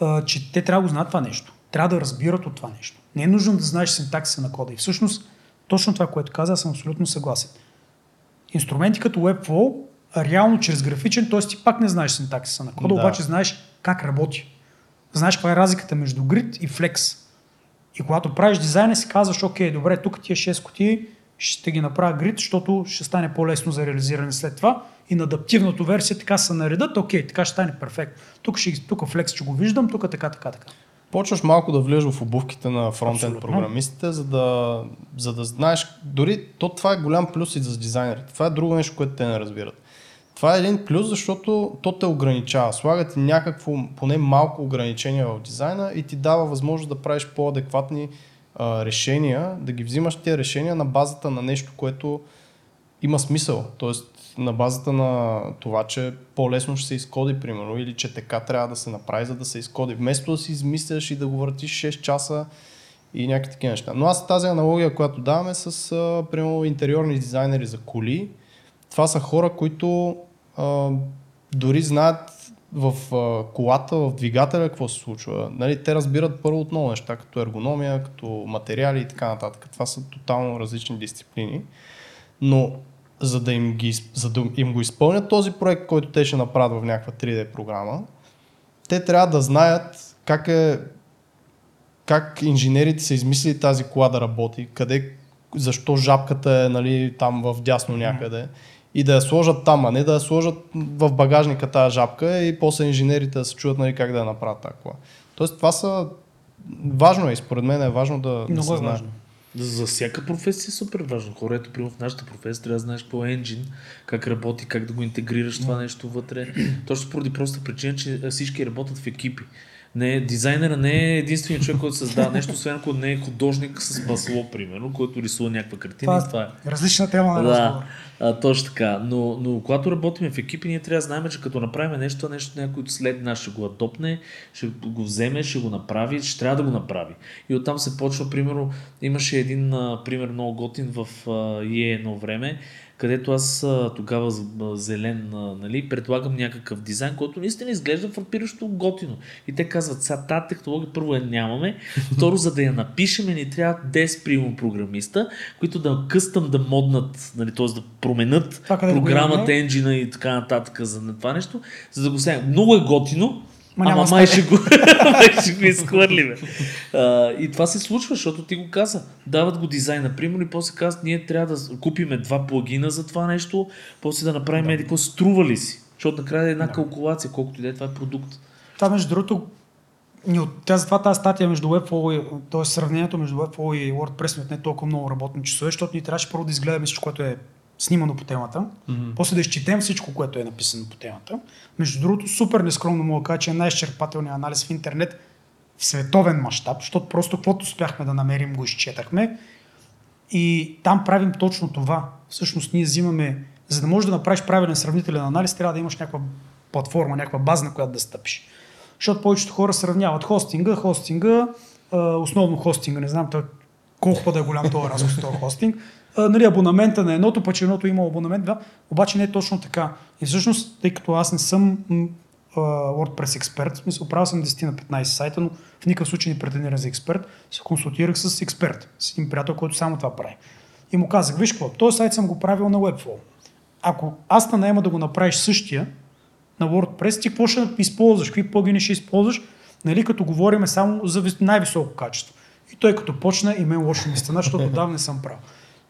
а, че те трябва да го знаят това нещо. Трябва да разбират от това нещо. Не е нужно да знаеш синтаксиса на кода. И всъщност, точно това, което каза, аз съм абсолютно съгласен. Инструменти като Webflow, реално чрез графичен, т.е. ти пак не знаеш синтаксиса на кода, Да. обаче знаеш как работи. Знаеш каква е разликата между grid и flex. И когато правиш дизайна, си казваш, окей, добре, тук тия 6 кутии ще ги направя grid, защото ще стане по-лесно за реализиране след това. И на адаптивната версия така се наредат, окей, така ще стане перфектно. Тук, ще, тук Flex ще го виждам, тук така, така, така. Почваш малко да влезеш в обувките на фронтенд програмистите, за да, за да знаеш, дори то това е голям плюс и за дизайнерите. Това е друго нещо, което те не разбират. Това е един плюс, защото то те ограничава. Слага ти някакво, поне малко ограничение в дизайна и ти дава възможност да правиш по-адекватни а, решения, да ги взимаш тези решения на базата на нещо, което има смисъл. Тоест на базата на това, че по-лесно ще се изкоди, примерно, или че така трябва да се направи, за да се изкоди. Вместо да си измисляш и да го въртиш 6 часа и някакви такива неща. Но аз тази аналогия, която даваме с, а, примерно, интериорни дизайнери за коли, това са хора, които а, дори знаят в а, колата, в двигателя какво се случва. Нали, те разбират първо от много неща, като ергономия, като материали и така нататък. Това са тотално различни дисциплини. Но за да им, ги, за да им го изпълнят този проект, който те ще направят в някаква 3D програма, те трябва да знаят как е как инженерите са измислили тази кола да работи, къде, защо жабката е нали, там в дясно някъде и да я сложат там, а не да я сложат в багажника тази жабка и после инженерите да се чуят нали, как да я направят тази кола. Тоест това са важно е според мен е важно да, да Много се е знае. важно. За всяка професия е супер важно. Хора, ето, примерно в нашата професия трябва да знаеш какво е енджин, как работи, как да го интегрираш това нещо вътре. Точно поради проста причина, че всички работят в екипи. Не, дизайнера не е единственият човек, който създава нещо, освен ако не е художник с масло, примерно, който рисува някаква картина и това е. различна тема на разговор. Да, а, точно така. Но, но когато работим в екипи, ние трябва да знаем, че като направим нещо, това нещо някой след нас ще го адопне, ще го вземе, ще го направи, ще трябва да го направи. И оттам се почва, примерно, имаше един а, пример много готин в а, едно време, където аз тогава зелен, нали, предлагам някакъв дизайн, който наистина изглежда фрапиращо готино. И те казват, сега тази технология първо я нямаме, второ, за да я напишеме, ни трябва 10 примерно програмиста, които да къстъм да моднат, нали, т.е. да променят Това програмата, енджина и така нататък за това нещо, за да го сега. Много е готино, Ма Ама май да ще, го, май ще го изхвърлиме. А, и това се случва, защото ти го каза. Дават го дизайна, примерно, и после казват, ние трябва да купиме два плагина за това нещо, после да направим еди какво струва ли си. Защото накрая е една калкулация, колкото и да е, това е продукт. Това между другото, ни от тя, затова тази статия между Webflow и, т.е. сравнението между Webflow и WordPress не отне толкова много работни часове, защото ние трябваше първо да изгледаме всичко, което е снимано по темата, mm-hmm. после да изчетем всичко, което е написано по темата. Между другото, супер нескромно да кажа, че е най-изчерпателният анализ в интернет в световен мащаб, защото просто каквото успяхме да намерим, го изчетахме. И там правим точно това. Всъщност ние взимаме, за да можеш да направиш правилен сравнителен анализ, трябва да имаш някаква платформа, някаква база, на която да стъпиш. Защото повечето хора сравняват хостинга, хостинга, основно хостинга, не знам той, колко да е голям този разход този хостинг, а, нали, абонамента на едното, пък едното има абонамент, да, обаче не е точно така. И всъщност, тъй като аз не съм а, WordPress експерт, в смисъл правил съм 10 на 15 сайта, но в никакъв случай не претендирам за експерт, се консултирах с експерт, с един приятел, който само това прави. И му казах, виж какво, този сайт съм го правил на Webflow. Ако аз те наема да го направиш същия, на WordPress, ти какво ще използваш, какви плагини ще използваш, нали, като говорим само за вис- най-високо качество. И той като почна и мен лошо ми стана, защото давно не съм правил.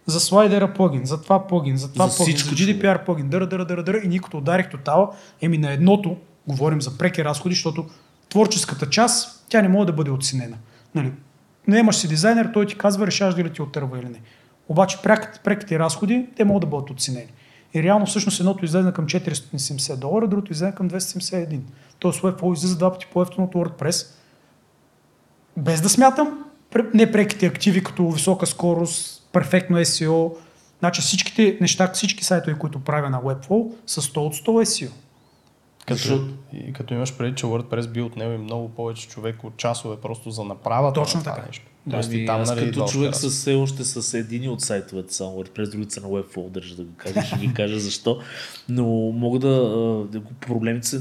За слайдера плагин, за това плагин, за това За плагин, всичко, за GDPR плагин, дъра, дъра, дъра, дъра, и като ударих тотала, еми на едното, говорим за преки разходи, защото творческата част, тя не може да бъде оценена. Нали, наемаш си дизайнер, той ти казва, решаваш дали ти отърва или не. Обаче пряките, преките разходи, те могат да бъдат оценени. И реално всъщност едното излезе към 470 долара, другото излезе към 271. Тоест Webflow излиза два пъти по-ефтино от WordPress. Без да смятам пр- непреките активи, като висока скорост, перфектно SEO. Значи всичките неща, всички сайтове, които правя на Webflow, са 100 от 100 SEO. Като, и като имаш преди, че WordPress би отнел и много повече човек от часове просто за направата Точно на това така. нещо. Тоест Ами, там, аз нали, като човек с все още с едини от сайтовете, само WordPress, другите са на Webflow, държа да го кажа, ще ви кажа защо. Но мога да, да го- проблемите са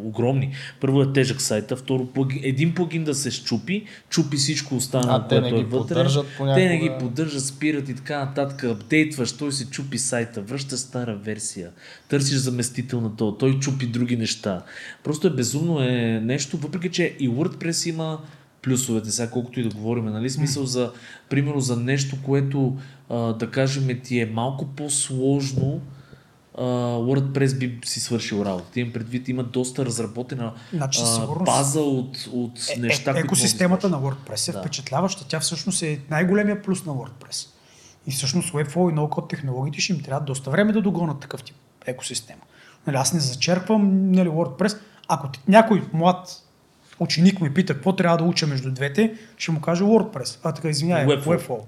огромни. Първо е тежък сайта, второ плагин, един плагин да се щупи, чупи всичко останало, А те не което ги е вътре. поддържат Те понякога. не ги поддържат, спират и така нататък. Апдейтваш, той се чупи сайта, връща стара версия, търсиш заместител на то, той чупи други неща. Просто е безумно е нещо, въпреки че и WordPress има плюсовете, сега колкото и да говорим, нали? Смисъл за, примерно за нещо, което а, да кажем ти е малко по-сложно, а, WordPress би си свършил работа. Имам предвид, има доста разработена Значи, а, база от, от Е, неща, е, екосистемата на WordPress е Да. впечатляваща. Тя всъщност е най-големия плюс на WordPress. И всъщност Webflow и ноу-код технологиите ще им трябва доста време да догонат такъв тип екосистема. Нали, аз не зачерпвам нали, WordPress. Ако ти- някой млад ученик ме пита какво трябва да уча между двете, ще му кажа WordPress. А така, извинявай, Webflow. Webflow.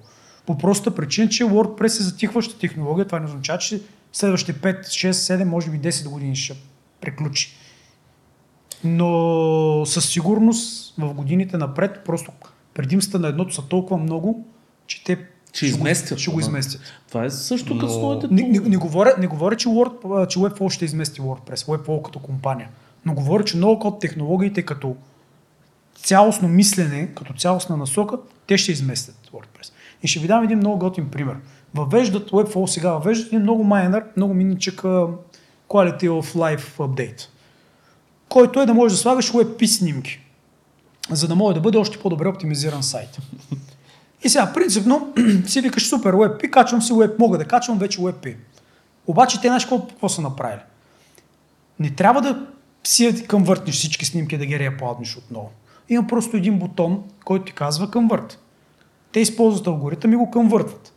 По простата причина, че WordPress е затихваща технология. Това не означава, че следващите 5, 6, 7, може би 10 години ще приключи. Но със сигурност в годините напред просто предимствата на едното са толкова много, че те Ще го- изместят, Ще го изместят. Това е също Но- като своите Не, не, не, говоря, не говоря, че, Word, че Webflow ще измести WordPress, Webflow като компания. Но говоря, че много код технологиите като цялостно мислене, като цялостна насока, те ще изместят WordPress. И ще ви дам един много готин пример. Въвеждат Webflow сега, въвеждат един много майнер, много миничък Quality of Life Update, който е да можеш да слагаш WebP снимки, за да може да бъде още по-добре оптимизиран сайт. И сега, принципно, си викаш супер WebP, качвам си Web, мога да качвам вече WebP. Обаче те знаеш какво, са направили? Не трябва да си конвъртнеш всички снимки да ги реаплоднеш отново. Има просто един бутон, който ти казва конвърт. Те използват алгоритъм и го конвъртват.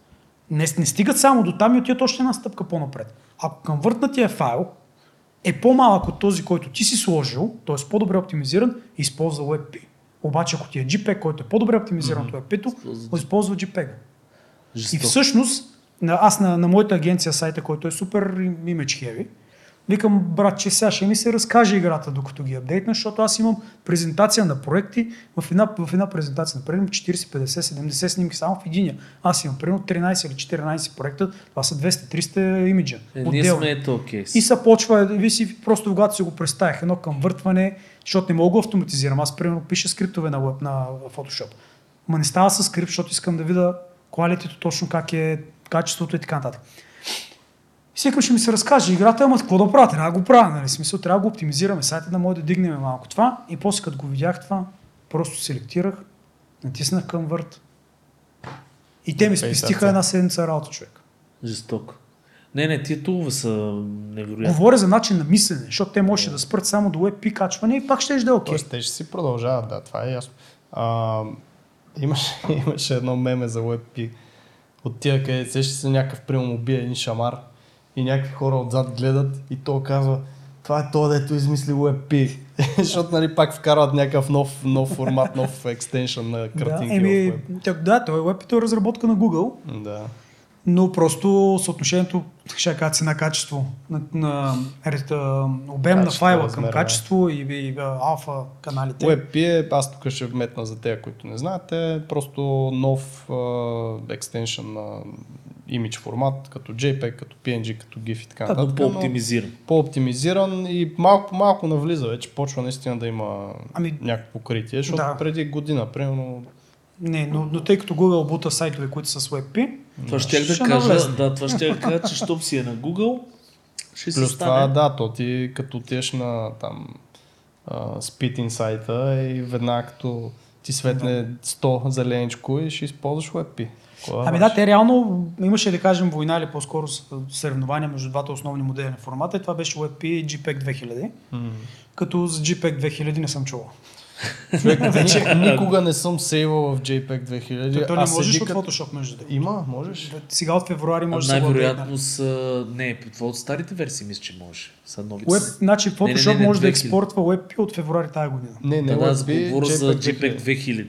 Не, не стигат само до там и отиват още една стъпка по-напред. Ако конвъртнатия файл е по-малък от този, който ти си сложил, т.е. по-добре оптимизиран, използва WebP. Обаче ако ти е JPEG, който е по-добре оптимизиран от WebP-то, Използва- използва JPEG. И Жестоко. всъщност, аз на, на моята агенция сайта, който е супер image heavy, викам, брат, че сега ще ми се разкаже играта, докато ги апдейтна, защото аз имам презентация на проекти, в една, в една презентация, например, 40, 50, 70 снимки само в единия. Аз имам примерно 13 или 14 проекта, това са 200-300 имиджа. Е, ние сме ето. И се почва, ви си, просто когато си го представих, едно към въртване, защото не мога го автоматизирам. Аз, примерно, пиша скриптове на, на Photoshop. Ма не става с скрипт, защото искам да видя quality точно как е качеството и така нататък. И викам, ще ми се разкаже играта, ама какво да правя? Трябва да го правя, нали? Смисъл, трябва да го оптимизираме сайта, да може да дигнем малко това. И после като го видях това, просто селектирах, натиснах към върт. И те ми спестиха една седмица работа, човек. Жестоко. Не, не, тия тулове са невероятни. Говоря за начин на мислене, защото те може да спрат само до WebP качване и пак ще да е окей. Тоест, те ще си продължават, да, това е ясно. А, имаше, имаше едно меме за WebP. От тия, къде се някакъв прием убие един шамар и някакви хора отзад гледат и то казва това е то, дето измисли WebP. Защото нали пак вкарват някакъв нов, нов формат, нов екстеншън на Да, картинки еми, в Web. тя- да, той е WebP, е разработка на Google, Да. но просто съотношението, ще кажа цена-качество, на, на, на обем на Качество, файла размер, към да. качество и, и, и алфа каналите. WebP е, аз тук ще вметна за тези, които не знаете, е просто нов екстеншън на имидж формат, като JPEG, като PNG, като GIF и така Да, нататък. но По-оптимизиран. по-оптимизиран и малко по малко навлиза, вече почва наистина да има Ами- някакво покритие, защото Да. преди година, примерно, Не, но, но тъй като Google бута сайтове, които са с WebP, Това ще да Ще кажа, навлезне. да, това ще да кажа, че щом си е на Google, ще плюс стане. това, да, то ти като отидеш на там спитин сайта и веднага като ти светне 100 зеленичко и ще използваш WebP. Кой е Ами да, те реално имаше да кажем война или по-скоро съревнования между двата основни модели на формата и това беше WebP и JPEG 2000, М. като за JPEG 2000 не съм чувал. Човек, ни- никога не съм сейвал в JPEG 2000. То, то не а можеш седи от Photoshop между другото. Има, можеш. Сега от февруари може да най-вероятно са... Не, това от старите версии мисля, че можеш. Са новите. Web, значи Photoshop Не, не, не, може да 2000. експортва WebP от февруари тази година. Не, не, Да, да, аз WebP, говоря за JPEG JPEG 2000.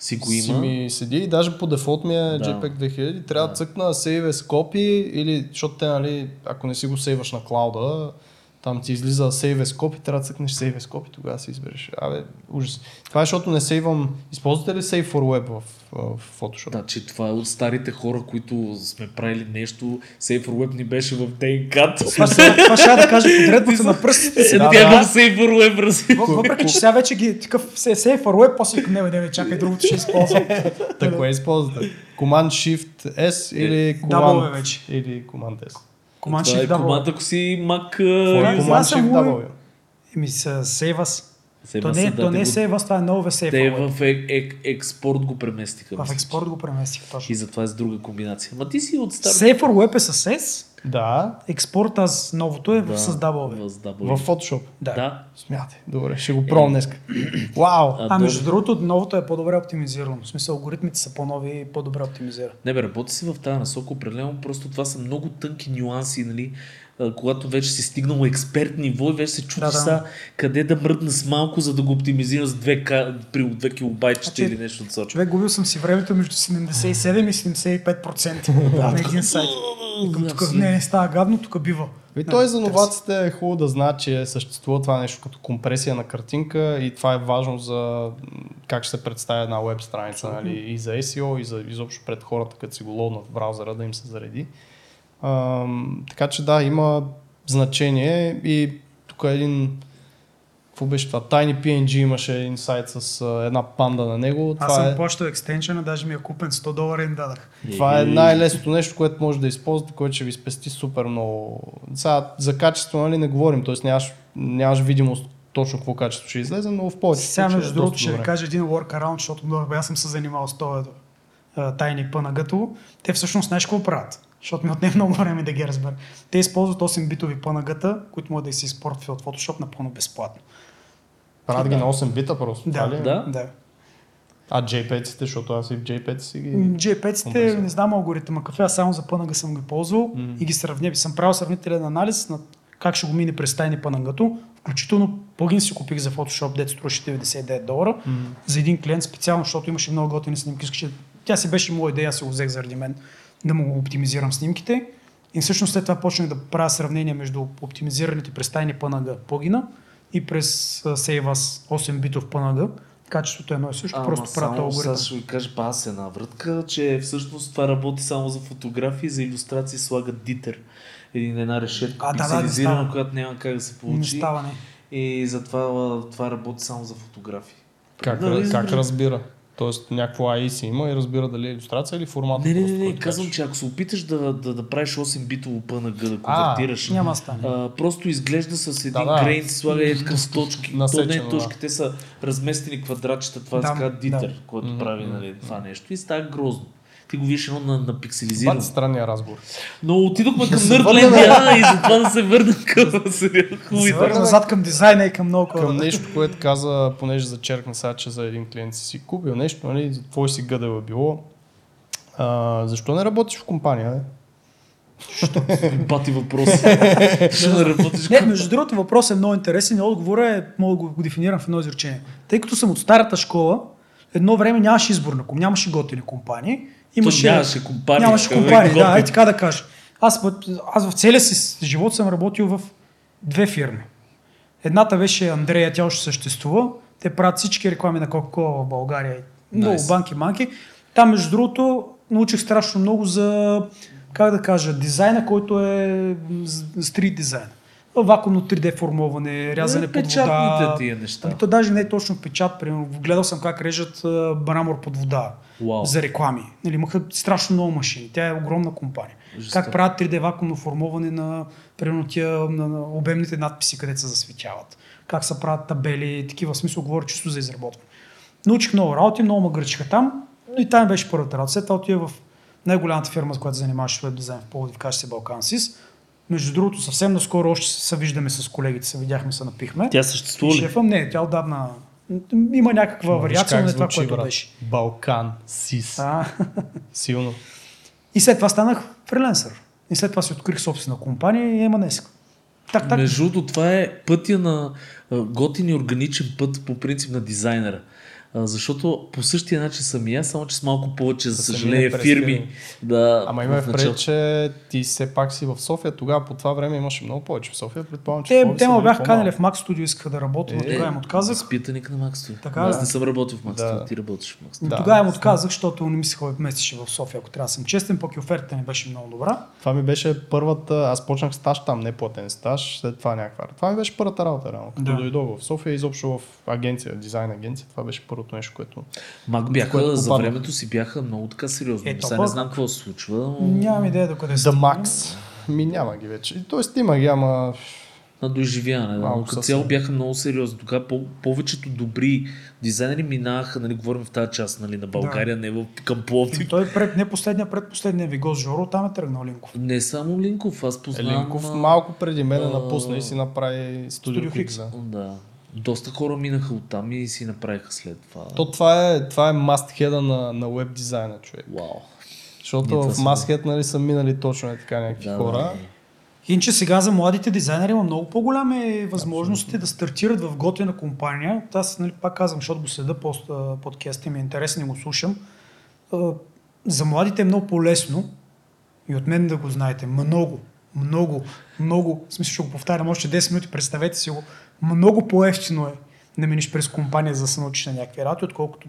Си го Си има. ми седи и даже по дефолт ми е Да. JPEG 2000. Трябва да цъкна Save as Copy или, защото те, нали, ако не си го сейваш на клауда, там ти излиза Save as Copy, трябва да цъкнеш Save as Copy, тогава си избереш. Абе, ужас. Това е защото не сейвам. Използвате ли Save for Web в, в Photoshop? Да, че това е от старите хора, които сме правили нещо. Safe for Web ни беше в ДНК-то. Това, ще- това ще я да кажа подредбата на пръстите си. Е, Да, да. в Safe for Web, разбира. Въпреки, че сега вече ги такъв се сейф for web, после викам, не, не, чакай, другото ще използвам. Так, кое използвате? Command Shift S или W Command, или Command S? Command Това е W. команда, ако си uh, е Shift го- W? Еми, с сейвас. Сега То не, е- дати то не е го- сейвас, това е нове сейф Те в е, е, експорт го преместиха. В експорт го преместих че. точно. И затова е с друга комбинация. Ма ти си от стар... Safe for Web е с S, Да, експорта с новото е Да, с W. с W. в Photoshop. Да. Да. Смятай. Добре, ще го пробвам днес. Вау! А между другото, новото е по-добре оптимизирано. В смисъл, алгоритмите са по-нови и по-добре оптимизирани. Не бе, работи си в тази насока определено, просто това са много тънки нюанси, нали? Когато вече си стигнал експерт ниво и вече се чуди Да, да. са къде да мръдна с малко, за да го оптимизирам с 2, к... при 2 килобайтчета Значи, или нещо от сорта. Човек, губил съм си времето между 77 и 75% на един сайт. Тук не, не става гадно, тук бива. И той за новаците е хубаво да знаят, че съществува това нещо като компресия на картинка и това е важно за как ще се представя една веб страница нали, и за SEO и за изобщо пред хората, като си го лоуднат в браузъра да им се зареди. Ам, така че да, има значение и тук е един какво беше това? Tiny PNG имаше един сайт с а, една панда на него. Аз Това съм е, плащал екстеншъна, даже ми е купен 100 долара им дадах. това е най-лесното нещо, което може да използвате, което ще ви спести супер много. Сега, за качество нали, не говорим, т.е. нямаш, нямаш видимост точно какво качество ще излезе, но в повече Сега, случаи между е другото, ще ви кажа един workaround, защото много аз съм се занимавал с това а, тайни панагато. Те всъщност какво правят, защото ми отне много време да ги разбера. Те използват 8-битови панагата, които могат да се изпортват от Photoshop напълно безплатно. Правят ги на 8 бита просто. Да, ли? е? Да. да. А JPEG-ците, защото аз и в JPEG си ги... JPEG-ците, Компресия. не знам алгоритъма какъв е, аз само за панага съм ги ползвал Мгм. и ги сравня. Съм правил сравнителен анализ на как ще го мине през тайни панагато. Включително плагин си купих за Photoshop, дето струваше 99 долара. М. за един клиент специално, защото имаше много готини снимки. Искаше, тя си беше моя идея, аз си го взех заради мен, да му оптимизирам снимките. И всъщност след това почнах да правя сравнение между оптимизираните през тайни PNG плагина и през а, Save 8 битов PNG. Качеството е едно и също, Ама просто правят алгоритъм. сега ще ви кажа па аз една вратка, че всъщност това работи само за фотографии, за иллюстрации слагат дитер. Един, една решетка А, да, да, не пикселизирана, става. която няма как да се Не получи. става, не. И затова това работи само за фотографии. Как, Нали, как разбира? Тоест някакво AI си има и разбира дали е иллюстрация или формат. Не, не, не, не, казвам, че ако се опиташ да, да, да правиш 8-битово PNG, да А, конвертираш, Няма да стане. а, просто изглежда с един Да, да. грейн, слага е с точки. То не е Насечено, точки, да. те са разместени квадратчета, това Да, се казва дитър, да. който прави нали, това нещо и става грозно. Ти го виж едно на, на пикселизирано. Странния разговор. Но отидохме към се Нърдленд и затова да се върнем към сериал. Се Хубави върна да. назад към дизайна и към много Към нещо, което каза, понеже зачеркна сега, че за един клиент си си купил нещо, нали, за твой си гъдел е било. А, защо не работиш в компания? Бе? Бати въпрос. Ще да работиш Не, между другото въпрос е много интересен и отговора е, мога да го дефинирам в едно изречение. Тъй като съм от старата школа, едно време нямаше избор на ком, нямаше готини компании. Имаше, нямаше компания, Нямаше бе, компании, да, ай така да кажа. Аз, аз в целия си живот съм работил в две фирми. Едната беше Андрея, тя още съществува. Те правят всички реклами на Coca-Cola в България. Много Nice. банки, манки. Там, между другото, научих страшно много за, как да кажа, дизайна, който е стрит дизайн. Вакуумно 3D формоване, рязане под вода. Тия неща. Ами то даже не е точно печат, примерно. Гледал съм как режат мрамор под вода Вау. за реклами. Нали, имаха страшно много машини. Тя е огромна компания. Жестоко. Как правят 3D вакуумно формоване на, примерно, тия, на, на обемните надписи, където се засветяват. Как се правят табели, такива в смисъл, говоря чисто за изработване. Научих много работи, много ме гърчиха там, но и там беше първата работа. След това отида в най-голямата фирма, с която с веб дизайн в Пловдив, каже се Балкансис. Между другото, съвсем наскоро още се виждаме с колегите, се видяхме, се напихме. Тя съществува ли? шефа, не, тя отдавна има някаква Виж вариация, не това, звучи, което брат. беше. Балкан, СИС. А, Силно. и след това станах фриленсър. И след това си открих собствена компания и ема днес. Так, так. Между другото, това е пътя на готин и органичен път по принцип на дизайнера. А, защото по същия начин съм и аз, само че с малко повече, за съжаление, фирми. Да, Ама има в пред, началото. че ти все пак си в София. Тогава по това време имаше много повече в София. Предполагам, че Те, те ме Пловдив са бях били канали в Max Studio, исках да работя, но Е, тогава им отказах. Възпитаник на Макстор. Така, Аз не съм работил в Макстор, Да. ти работиш в Макстор. Но Да. тогава им отказах, защото не ми се ходи местеше в София, ако трябва да съм честен, пък и офертата не беше много добра. Това ми беше първата, аз почнах стаж там, не платен стаж, след това някаква. Това ми беше първата работа, реално. Като Да. дойдох в София, изобщо в агенция, дизайн агенция, това беше първото нещо, което... Мак което бяха, за попадна. времето си бяха много така сериозно. Е, Сега не знам какво се случва. но Нямам идея до къде The са. Max. Ми няма ги вече. Тоест има ги, ама... На доизживяване. Да. Малко Но като цяло бяха много сериозни. Тогава по- повечето добри дизайнери минаха, нали, говорим в тази част нали, на България, не в, към Пловдив. той пред, не последния, предпоследния ви гост Жоро, там е тръгнал Линков. Не само Линков, аз познавам... Елинков а, малко преди мен а, напусна и си направи студио Studio Хикс. Да. Доста хора минаха оттам и си направиха след това. То това е, това е must на, на веб дизайна, човек. Вау. Защото Ние в must нали, са минали точно е така някакви Да, хора. да. Иначе сега за младите дизайнери има много по-голями възможности да стартират в готина компания. Аз нали, пак казвам, защото го следа пост, подкаста и ми е интересен и го слушам. За младите е много по-лесно и от мен да го знаете. Много, много, много, в смисъл ще го повтарям още 10 минути, представете си го, много по-ефтино е да минеш през компания за да се научиш на някакви работи, отколкото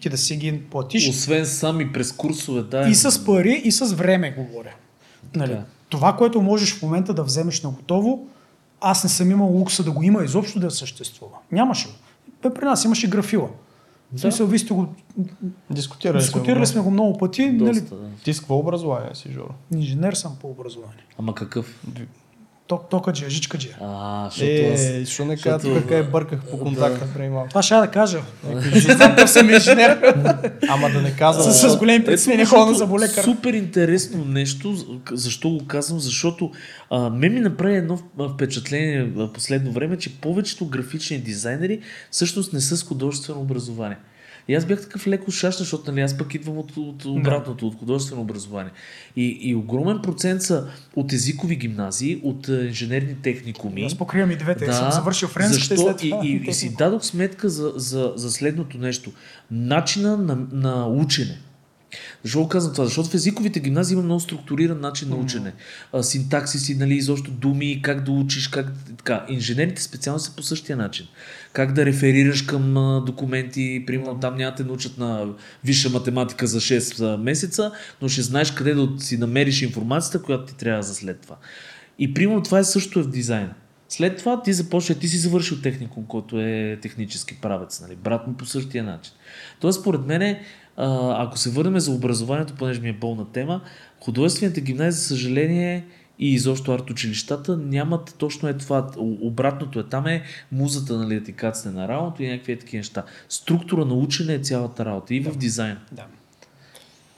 ти да си ги платиш. Освен сами през курсове, да. И с пари, и с време говоря. Нали? Така. Това, което можеш в момента да вземеш на готово, аз не съм имал лукса да го има изобщо да съществува. Нямаше го. При нас имаше графила. В смисъл, вие сте го... Дискутирали, Дискутирали сме го много пъти. Нали? Доста, да. Ти с какво образование си, Жоро? Инженер съм по образование. Ама какъв? Ток, токаджия, жичкаджия. А, защото аз... Е, защо не каза защото- тук как бърках по контакта преди малко? Това ще я да кажа. Знам съм инженер. Ама да не казвам. с, с големи притеснения на защото заболекар. Супер интересно нещо. Защо го казвам? Защото а, ме ми направи едно впечатление в последно време, че повечето графични дизайнери всъщност не са с художествено образование. И аз бях такъв леко шашна, защото нали, аз пък идвам от, от обратното, от художествено образование. И, и огромен процент са от езикови гимназии, от а, инженерни техникуми. Аз покривам и двете. Да, съм завършил френската и защо? след това. И, и, и си дадох сметка за, за, за следното нещо. Начина на, на учене. Защо го казвам това? Защото в езиковите гимназии има много структуриран начин на учене. А, синтаксиси, нали, изобщо думи, как да учиш, как така. Инженерните специално са по същия начин. Как да реферираш към документи, примерно там няма те научат на висша математика за 6 а, месеца, но ще знаеш къде да си намериш информацията, която ти трябва за след това. И примерно това е също е в дизайна. След това ти започва, ти си завършил техникум, който е технически правец, нали? брат му по същия начин. Тоест, според мен, ако се върнем за образованието, понеже ми е болна тема, художествените гимназии, за съжаление, и изобщо арт училищата нямат точно е това. Обратното е. Там е музата, нали, да ти кацне на работа и някакви е такива неща. Структура на учене е цялата работа и в дизайн. Да.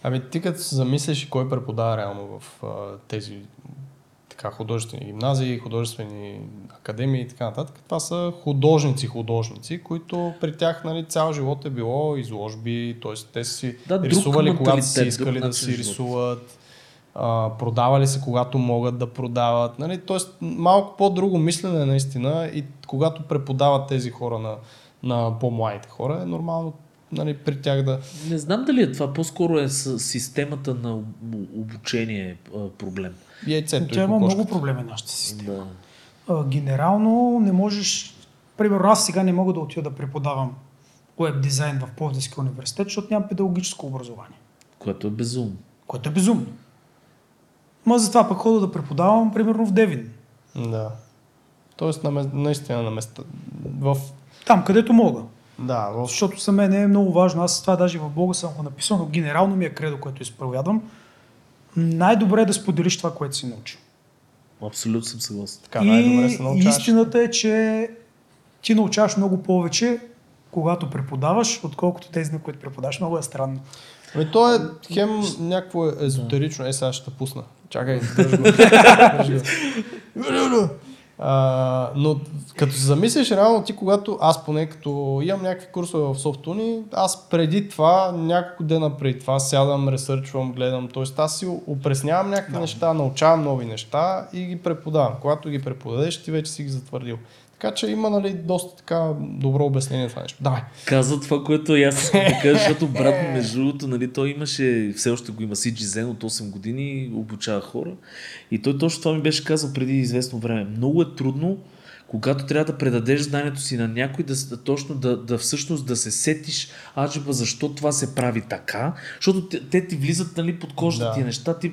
Ами ти като се замислиш кой преподава реално в а, тези така, художествени гимназии, художествени академии и така нататък, това са художници-художници, които при тях нали, цял живот е било изложби, т.е. те са си Да, рисували когато си искали да си живот. рисуват, а, продавали се когато могат да продават. Нали? Тоест малко по-друго мислене наистина и когато преподават тези хора на, на по-младите хора, е нормално нали, при тях да... Не знам дали е това. По-скоро е с системата на об- обучение проблем. Яйцето Тя има много проблеми нашата система. Да. А, генерално не можеш... Примерно аз сега не мога да отида да преподавам веб дизайн в Пловдивския университет, защото нямам педагогическо образование, Което е безумно. което е безумно. Ма затова пък хода да преподавам, примерно в Девин. Да. Тоест, на, наистина на места. В... Там, където мога. Да, в... Защото за мен е много важно. Аз това даже в блога съм го написал, но генерално ми е кредо, което изповядвам. Най-добре е да споделиш това, което си научил. Абсолютно съм съгласен. Така, най-добре се и научаваш. истината е, че ти научаваш много повече, когато преподаваш, отколкото тези, на които преподаваш. Много е странно. Ами то е хем някакво езотерично. Е, сега ще пусна. Чакай, го. Го. А, но Като се замислиш, реално ти, когато аз поне като имам някакви курсове в Софтуни, аз преди това, няколко дена преди това, сядам, ресърчвам, гледам, т.е. аз си опреснявам някакви Да. неща, научавам нови неща и ги преподавам. Когато ги преподадеш, ти вече си ги затвърдил. Така че има нали, доста така добро обяснение това нещо. Давай. Каза това, което и аз искам да кажа, защото брат ми, между другото, нали, той имаше, все още го има CG Zen от 8 години, обучава хора. И той точно това ми беше казал преди известно време. Много е трудно, когато трябва да предадеш знанието си на някой, да, да точно да, да всъщност да се сетиш, аджеба, защо това се прави така, защото те, те ти влизат нали, под кожата Да. тия неща, ти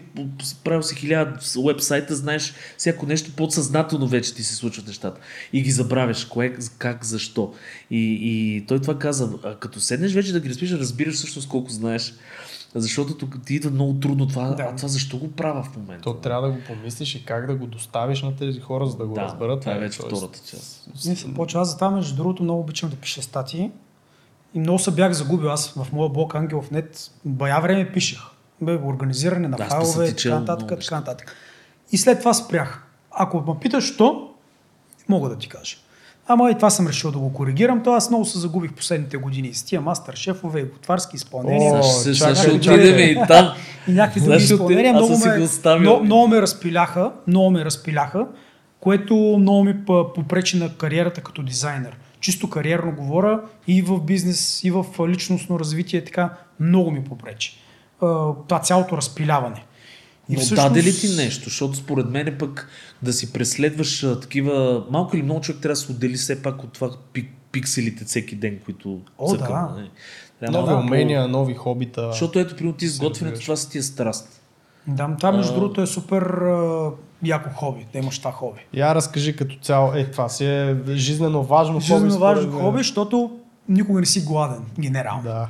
правил си хиляда уебсайта, знаеш всяко нещо подсъзнателно вече ти се случват нещата и ги забравяш, кое, как, защо. И, и той това каза, като седнеш вече да ги разпишеш, разбираш всъщност колко знаеш, защото тук ти идва много трудно това, Да. а това защо го правя в момента? То трябва да го помислиш и как да го доставиш на тези хора, за да го да, разберат. това е вече тоест. втората част. Не се почва. Аз затова, между другото, много обичам да пиша статии. И много се бях загубил. Аз в моя блог Ангелов.нет бая време пишех. Бе, организиране на Да, файлове, така нататък, така нататък. И след това спрях. Ако ме питаш, що, мога да ти кажа. Ама и това съм решил да го коригирам. То аз много се загубих последните години с тия мастер шефове и готварски изпълнения. О, ще, отидем и там. и някакви други отиде- изпълнения. Много ме, много, много ме разпиляха, много ме разпиляха, което много ми попречи на кариерата като дизайнер. Чисто кариерно говоря и в бизнес, и в личностно развитие, така много ми попречи. Това цялото разпиляване. И Но всъщност- даде ли ти нещо? Защото според мен е пък да си преследваш такива... Малко или много човек трябва да се отдели все пак от това пик, пикселите всеки ден, които О, цъкам, да. нали? Трябва Нови по- умения, нови хобита. Защото ето, примерно ти развиваш. това са тия страст. Да, това между А. другото е супер а, яко хоби, да имаш това хоби. Я разкажи като цяло, е това си е жизненно важно хобби. Жизненно важно според мен. хоби, защото никога не си гладен, генерално. Да.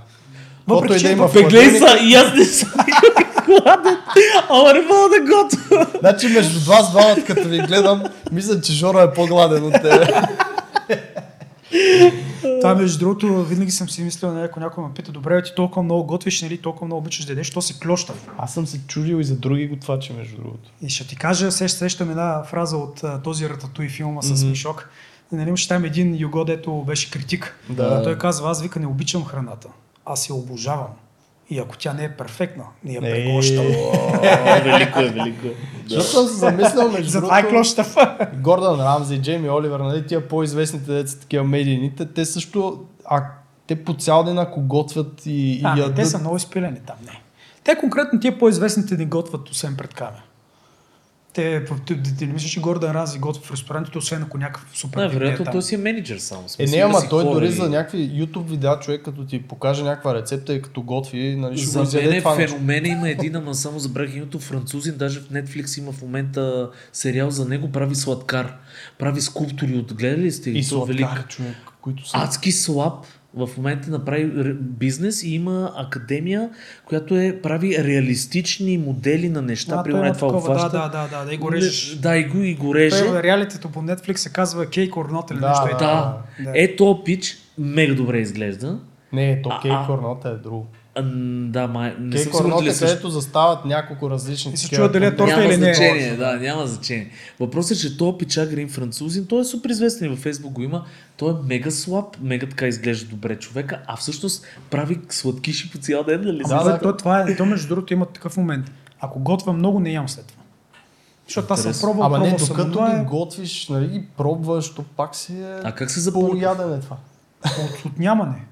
Въпреки, че да има в Бе, гледай хладилника. са, и аз не съм гладен, ама не мога да готвя. Значи между вас двамата, като ви гледам, мисля, че Жоро е по-гладен от тебе. Това между другото, винаги съм си мислил, нали, ако някой ме пита, добре, ти толкова много готвиш, нали, толкова много обичаш да ядеш, то си клощав. Аз съм се чудил и за други готвачи, между другото. И ще ти кажа, сещ, сещам една фраза от а, този Рататуй филма с Мишок. Нали, имаше там един юго, дето беше критик. Да. Той казва, аз вика не обичам храната, аз я обожавам. И ако тя не е перфектна, не я Ей. преглощам. О, велико е, велико е. Защото съм се замислял, между Затова е другото, клощав. Гордан Рамзи, Джейми Оливер, нали, тия по-известните деца, такива медийните, те също, а те по цял ден ако готвят и, и А, не, ядат, те са много изпилени там, не. Те конкретно тия по-известните не готвят освен пред камера. Те, ти, не мислиш, че Гордан Рази готви в ресторантите, освен ако някакъв супер Да, не е вероятно той си е менеджер само. Е, смисъл, не, има ама си той хора дори и- за някакви YouTube видеа, човек като ти покаже някаква рецепта и като готви, нали, ще За го изяде мен е феномена има един, ама само забравих името французин, даже в Netflix има в момента сериал за него, прави сладкар, прави скулптури от гледали ли сте? И То е велик. сладкар, човек, които са... Адски слаб в момента направи бизнес и има академия, която е прави реалистични модели на неща. А, Примерно това такова, да, обхваща. да, да, да, да, и го режеш. Да, и го, и го реже. Той, реалитето по Netflix се казва or Not или Да, нещо. да. Да. Да. Е, то пич мега добре изглежда. Не, то кейк а. корнота е друго. Да, май, не Кейк съм сигурен дали е също. където застават няколко различни... И се чува дали е торта няма или не значение, да, няма значение. Въпросът е, че този пичак един французин, той е супер известен и във Фейсбук го има, той е мега слаб, мега така изглежда добре човека, а всъщност прави сладкиши по цял ден, нали? Да, Да, то, това е, то между другото има такъв момент. Ако готвя много, не ям след това. Защото аз съм пробвал, Ама не, пробвал докато ги е готвиш, нали, ги пробваш, то пак си е А как се запълва? полуядене това. от, от нямане.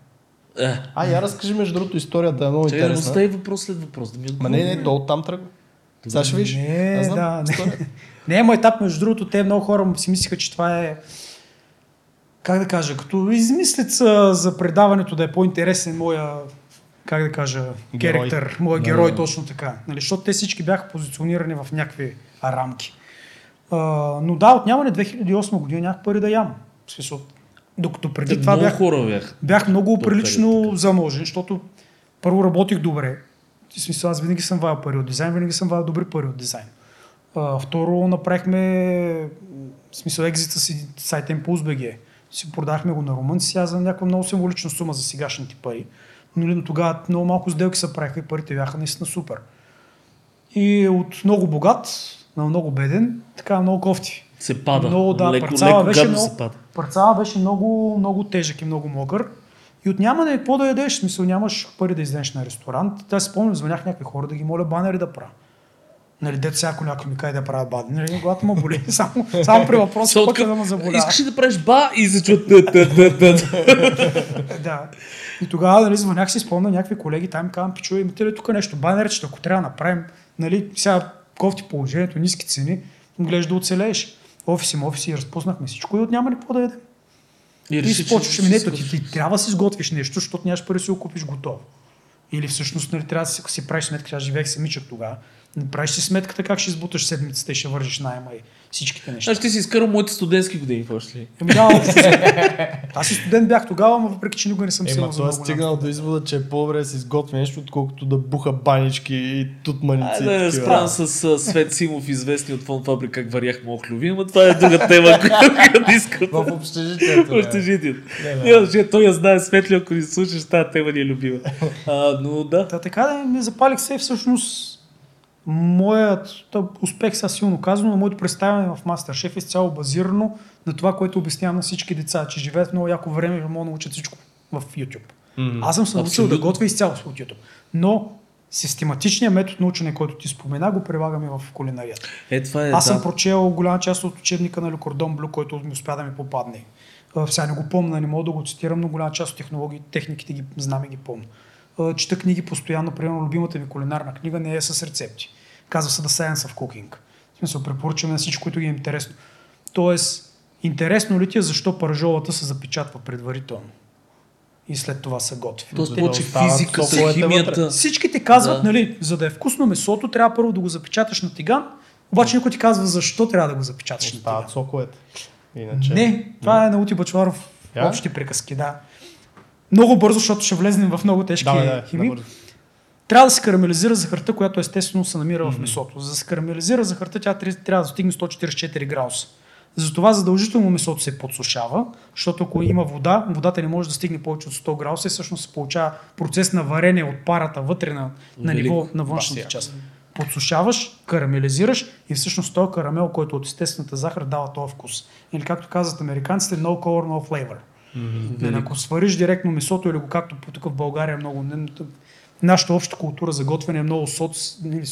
Е, А, я разкажи между другото историята, е много чакай да му интересна. остави въпрос след въпрос, да ми Ма отговори. не, не, то оттам тръгва. Сега ще виж. Не, знам да, не. Не, моят етап, между другото, те много хора си мислиха, че това е как да кажа, като измислица за предаването да е по-интересен моя, как да кажа, Герой. керактер, моя Да, герой да. точно така. Нали, защото те всички бяха позиционирани в някакви рамки. А, но да, отнямане 2008 година нямах пари да ям. В смисъл, докато преди Те това бях, хора бях. бях много прилично заможен, защото първо работих добре. В смисъл, аз винаги съм ваял пари от дизайн, винаги съм ваял добри пари от дизайн. А, второ, направихме в смисъл екзита си сайт Impulse.bg. Си продахме го на румънци, аз за някаква много символична сума за сегашните пари. Но нали, тогава много малко сделки се правиха и парите бяха наистина супер. И от много богат на много беден, така много кофти. Се пада. Много, да, леко, парцала леко беше много- се пада. Парцала беше много, много тежък и много могър. И от няма да е какво да ядеш, смисъл нямаш пари да излезеш на ресторант. Та си спомням, звънях някакви хора да ги моля банери да правя. Нали, дете ако някой ми каже да правя банери, нали, главата му боли. Само, само при въпроса, Сотка, почва да ме заболява. Искаш ли да правиш ба и тът. Да. И тогава нали, звънях си, спомня някакви колеги, там казвам, пичове, имате ли тук нещо, банерчета, ако трябва да направим, нали, сега кофти положението, ниски цени, гледаш да оцелееш. Офиси, офиси, разпуснахме всичко и от няма ли какво да ядем. И, реши, си че почваш, ще ми не, си то ти, ти, трябва да си сготвиш нещо, защото нямаш пари да си го купиш готово. Или всъщност нали, трябва да си, си правиш сметка, аз живеех самичък тогава, правиш си сметката как ще избуташ седмицата и ще вържиш найема и всичките неща. Аз ще си изкарам моите студентски години, ли? Еми да, общо. Аз и студент бях тогава, но въпреки, че никога не съм сигурен за е много стигнал до извода, че е по-добре да се изготви нещо, отколкото да буха банички и тутманици. Да такива. справям с Свет Симов, известни от фон фабрика, как варях мохлюви, но това е друга тема, която не искам. В общежитието. бе. Общежитието. Той я знае Светли, ако ни слушаш, тази тема ни е любима. А, но да. Та, така да не запалих се всъщност моят успех сега силно казано, но моето представяне в Masterchef е изцяло базирано на това, което обяснявам на всички деца, че живеят много яко време и могат да научат всичко в YouTube. Мгм. Аз съм се научил да готвя изцяло от YouTube. Но систематичният метод на учене, който ти спомена, го прилагам и в кулинарията. Е, това е. Аз съм да. прочел голяма част от учебника на Люкордон Блю, който ми успя да ми попадне. А, Сега не го помня, не мога да го цитирам, но голяма част от технологии, техниките ги знам и ги помня. А, Чета книги постоянно, примерно любимата ми кулинарна книга не е с рецепти. Казва се The Science of Cooking. В смисъл, препоръчваме на всички, които ги е интересно. Тоест, интересно ли ти е защо пържолата се запечатва предварително? И след това се готви. Тоест, Да повече физиката, соковете химията. Всички ти казват, Да. нали, за да е вкусно месото, трябва първо да го запечаташ на тиган, обаче никой ти казва защо трябва да го запечаташ на тиган. Соковете. Иначе. Не, това е на Ути Бачваров Я? общи приказки, да. Много бързо, защото ще влезнем в много тежки Да, да, химии. набързо. Трябва да се карамелизира захарта, която естествено се намира в Мгм. месото. За да се карамелизира захарта, тя тря- трябва да достигне 144 градуса. Затова задължително месото се подсушава, защото ако има вода, водата не може да стигне повече от 100 градуса и всъщност се получава процес на варение от парата вътре на, на ниво на външната част. Подсушаваш, карамелизираш и всъщност този карамел, който е от естествената захар, дава този вкус. Или както казват американците, no color, no flavor. Нали, ако свариш директно месото или го както тук в България много... Нашата обща култура за готвене е много соц... нали,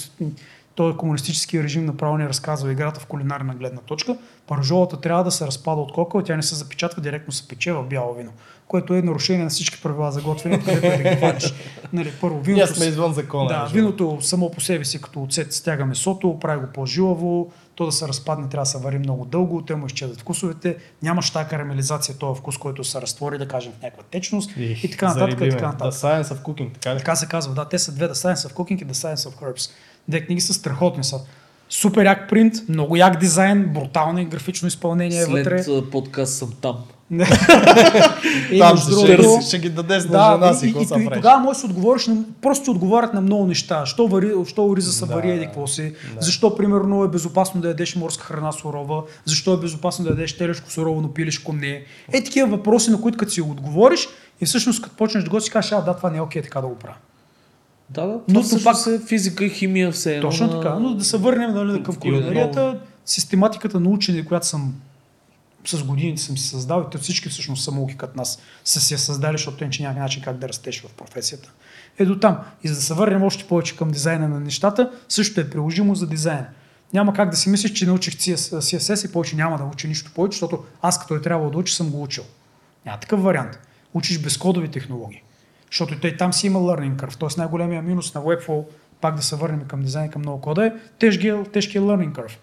Той комунистически режим направо ни разказва играта в кулинарна гледна точка. Паржолата трябва да се разпада от кокъл, тя не се запечатва, директно се пече в бяло вино, което е нарушение на всички правила за готвене, където е да ги хванеш. Нали, първо, Ние виното, сме извън закона. да, виното само по себе си като оцет стяга месото, прави го по-жилаво, то да се разпадне трябва да се вари много дълго, те му изчезват вкусовете, нямаш тази карамелизация, този вкус, който се разтвори, да кажем, в някаква течност и, така нататък. И така нататък. The Science of Cooking, така ли? Така се казва, да, те са две, The Science of Cooking и The Science of Herbs. Две книги са страхотни са. Супер як принт, много як дизайн, брутално графично изпълнение е вътре. След подкаст съм там. И Там ще, другото- ще, ги дадеш на да, жена и, си, и, и, са и, правиш? тогава може да отговориш, на, просто ти отговарят на много неща. Що, вари, що ориза се Да, вари, еди какво си, Да. защо примерно е безопасно да ядеш морска храна сурова, защо е безопасно да ядеш телешко сурово, но пилешко не. Е такива въпроси, на които като си отговориш и всъщност като почнеш да го си кажеш, а да, това не е окей така да го правя. Да, да. Но Но то това пак- е физика и химия все едно. Точно така, но да се върнем нали, към И кулинарията, систематиката на учене, която съм с годините съм си създал и те всички всъщност самоуки като нас са си я създали, защото иначе няма начин как да растеш в професията. Е до там. И за да се върнем още повече към дизайна на нещата, също е приложимо за дизайн. Няма как да си мислиш, че научих CS CSS и повече няма да учи нищо повече, защото аз като е трябвало да уча, съм го учил. Няма такъв вариант. Учиш безкодови технологии. Защото той там си има learning curve. Тоест най-големия минус на Webflow, пак да се върнем към дизайн, към много кода е тежкия, тежкия learning curve.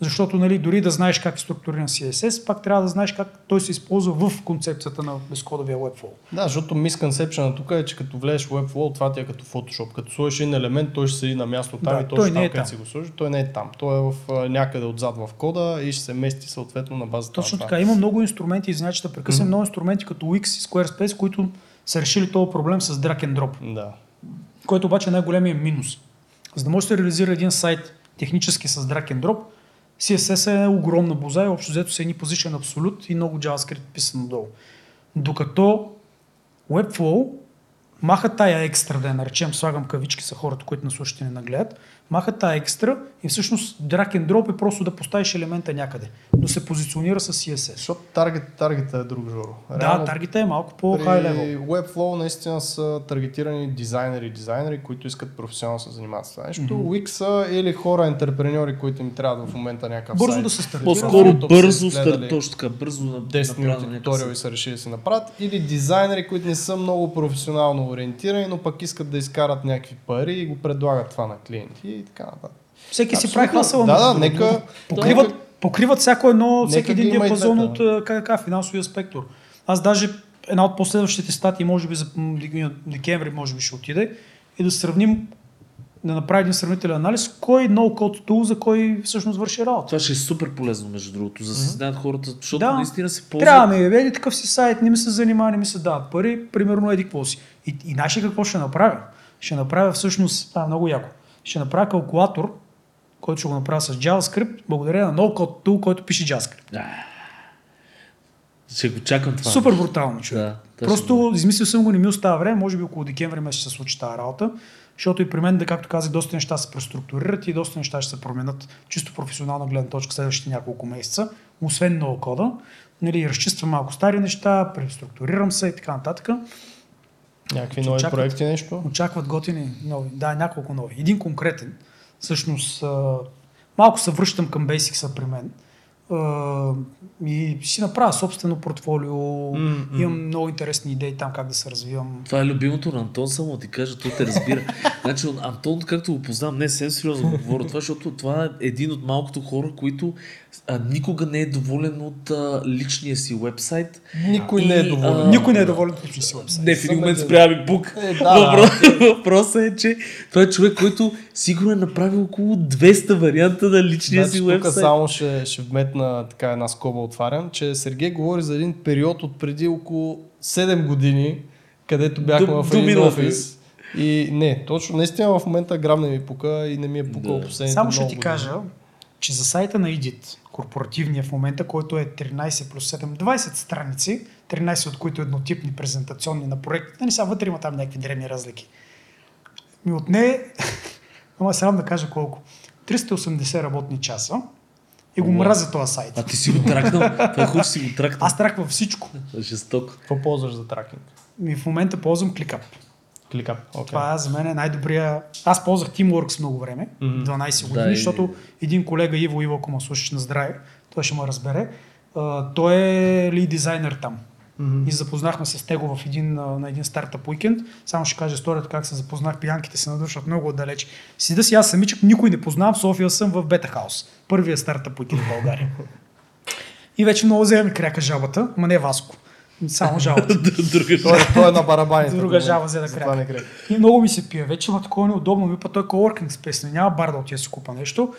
Защото нали, дори да знаеш как е структуриран CSS, пак трябва да знаеш как той се използва в концепцията на безкодовия Webflow. Да, защото misconception тук е, че като влезеш в Webflow, това ти е като Photoshop. Като сложиш един елемент, той ще седи на място там Да, и той точно не там, е там. си го сложиш, той не е там. Той е в, някъде отзад в кода и ще се мести съответно на базата Точно това. така. Има много инструменти, извинявай, че да прекъсвам, Мгм. много инструменти като Wix и Squarespace, които са решили този проблем с drag and drop. Да. който обаче е най-големия минус. За да може да се реализира един сайт технически с drag and drop, CSS е огромна боза и общо взето са едни position абсолют и много JavaScript писано долу. Докато Webflow маха тая екстра, да я наречем, слагам кавички са хората, които на слушате не нагледат, Махат тази екстра и всъщност drag and drop е просто да поставиш елемента някъде, но се позиционира с CSS. Защото таргет, таргета е друг жоро. Да, таргета е малко по-хай При левел. Webflow наистина са таргетирани дизайнери, дизайнери, които искат професионално да се занимават с това нещо. Wix са или хора, интерпреньори, които им трябва в момента някакъв Бързо сайт. да се стартира. По-скоро бързо, изгледали стар, точно така, бързо на 10 минути туториал и са решили да се направят. Или дизайнери, които не са много професионално ориентирани, но пък искат да изкарат някакви пари и го предлагат това на клиенти и така нататък. Всеки си прави хасъл. Да, да, нека... Покриват, нека- покриват всяко едно, всеки един диапазон от как, финансовия спектър. Аз даже една от последващите статии, може би за декември, може би ще отиде, и да сравним, да направи един сравнителен анализ, кой no-code tool за кой всъщност върши работа. Това ще е супер полезно, между другото, за да се знаят хората, защото Да. наистина се ползват. Трябва да ми е, еди такъв си сайт, не ми се занимава, не ми се дават пари, примерно еди какво си. И, и знаеш ли какво ще направя? Ще направя всъщност, това е много яко, ще направя калкулатор, който ще го направя с JavaScript, благодаря на no-code tool, който пише JavaScript. Да. Ще го чакам това. Супер брутално, човек. Да, точно. Просто измислил съм го, не ми остава време, може би около декември месец ще се случи тази работа, защото и при мен, да, както казах, доста неща се преструктурират и доста неща ще се променят чисто професионална гледна точка следващите няколко месеца, освен кода. Нали, разчиствам малко стари неща, преструктурирам се и така нататък. Някакви нови очакват- проекти, нещо. Очакват готини нови. Да, няколко нови. Един конкретен. Всъщност, малко се връщам към Basics при мен. А, и си направя собствено портфолио. М. Имам много интересни идеи там как да се развивам. Това е любимото на Антон, само ти кажа, той те разбира. значи, Антон, както го познавам, не съвсем сериозно го говоря това, защото това е един от малкото хора, които а, никога не е доволен от а, личния си вебсайт. Никой И, не е а, доволен. Никой не е доволен от личния си вебсайт. Не, в един момент спря ми бук. Е, да, Въпрос- Въпросът е, че той е човек, който сигурно е направил около 200 варианта на личния Значи, си тук вебсайт. само ще, ще вметна така една скоба отварям, че Сергей говори за един период от преди около 7 години, където бяхме До- в един офис. И не, точно, наистина в момента грам не ми пука и не ми е пукал Да. последните Само ще ти години. кажа, че за сайта на Edit, корпоративния в момента, който е 13 плюс 7, 20 страници, 13 от които еднотипни презентационни на проектите, не сега вътре има там някакви древни разлики. Ми отне, ама срам да кажа колко, 380 работни часа и го мразя този сайт. А ти си го тракнал? Това е хубаво, си го тракнал. Аз траквам всичко. Жесток. Какво ползваш за тракинг? И в момента ползвам ClickUp. Кликап. Okay. Това за мен е най-добрия. Аз ползвах Teamworks много време, Мгм. 12 Да, години, и- защото един колега Иво, Иво, ако ме слушаш на здраве, той ще ме разбере. А, той е ли дизайнер там. Мгм. И се запознахме с него в един, на един стартъп уикенд. Само ще кажа историята как се запознах. Пиянките се надушат много отдалеч. Сида си аз самичък, никой не познавам. В София съм в Бета Хаус. Първия стартъп уикенд в България. И вече много вземе ми кряка жабата, ма не Васко. Само. Друга Той, е- той е на барабаните. Друга жаба взе да кряка. И много ми се пие. Вече има такова неудобно. Ми па той е coworking space. Няма бар да отида си купа нещо.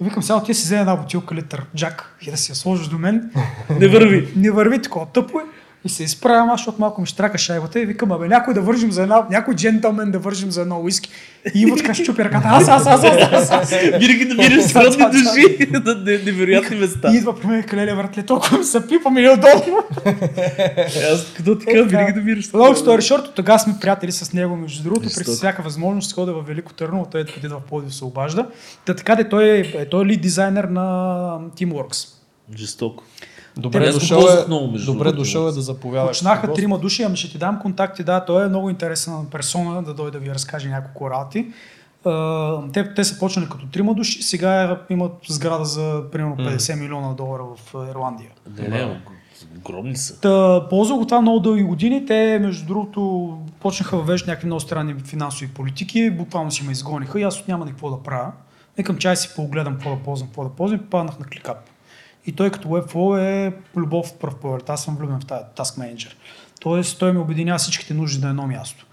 И викам, сега отида си взе една бутилка литър Джак и да си я сложиш до мен. Не върви. Не върви такова тъпо е. И се изправям аз, защото малко ми штрака шайбата и викам, абе някой да вържим за една, някой джентълмен да вържим за едно уиски. И Иво така щупи ръката, аз, аз, аз, аз, аз, аз. Винаги намираш сродни души на не- невероятни места. И идва при мен калеле въртле, толкова ми се пипа ми неудобно. Аз като ти кажа, Е, винаги да. намираш Long story short, тогава сме приятели с него, между другото, Жестоко. през всяка възможност хода в Велико Търново, той е къде в Пловдив се обажда. Та така де той е, той е лид дизайнер на Teamworks. Жестоко. Добре дошъл е, много, между добре дошъл е да заповядаш. Почнаха трима души, ами ще ти дам контакти, да, той е много интересна персона, да дойде да ви разкаже няколко работи. Те, те са почнали като трима души, сега имат сграда за примерно 50 милиона долара в Ирландия. Не, не, ог- огромни са. Та, ползвах го това много дълги години. Те, между другото, почнаха да въвеждат някакви много странни финансови политики. Буквално си ме изгониха и аз от няма какво да правя. Викам, чай си погледам какво да ползвам, какво да ползвам и паднах на ClickUp. И той като Webflow е любов в пръв поглед. Аз съм влюбен в тази Task Manager. Тоест, той ми обединява всичките нужди на едно място.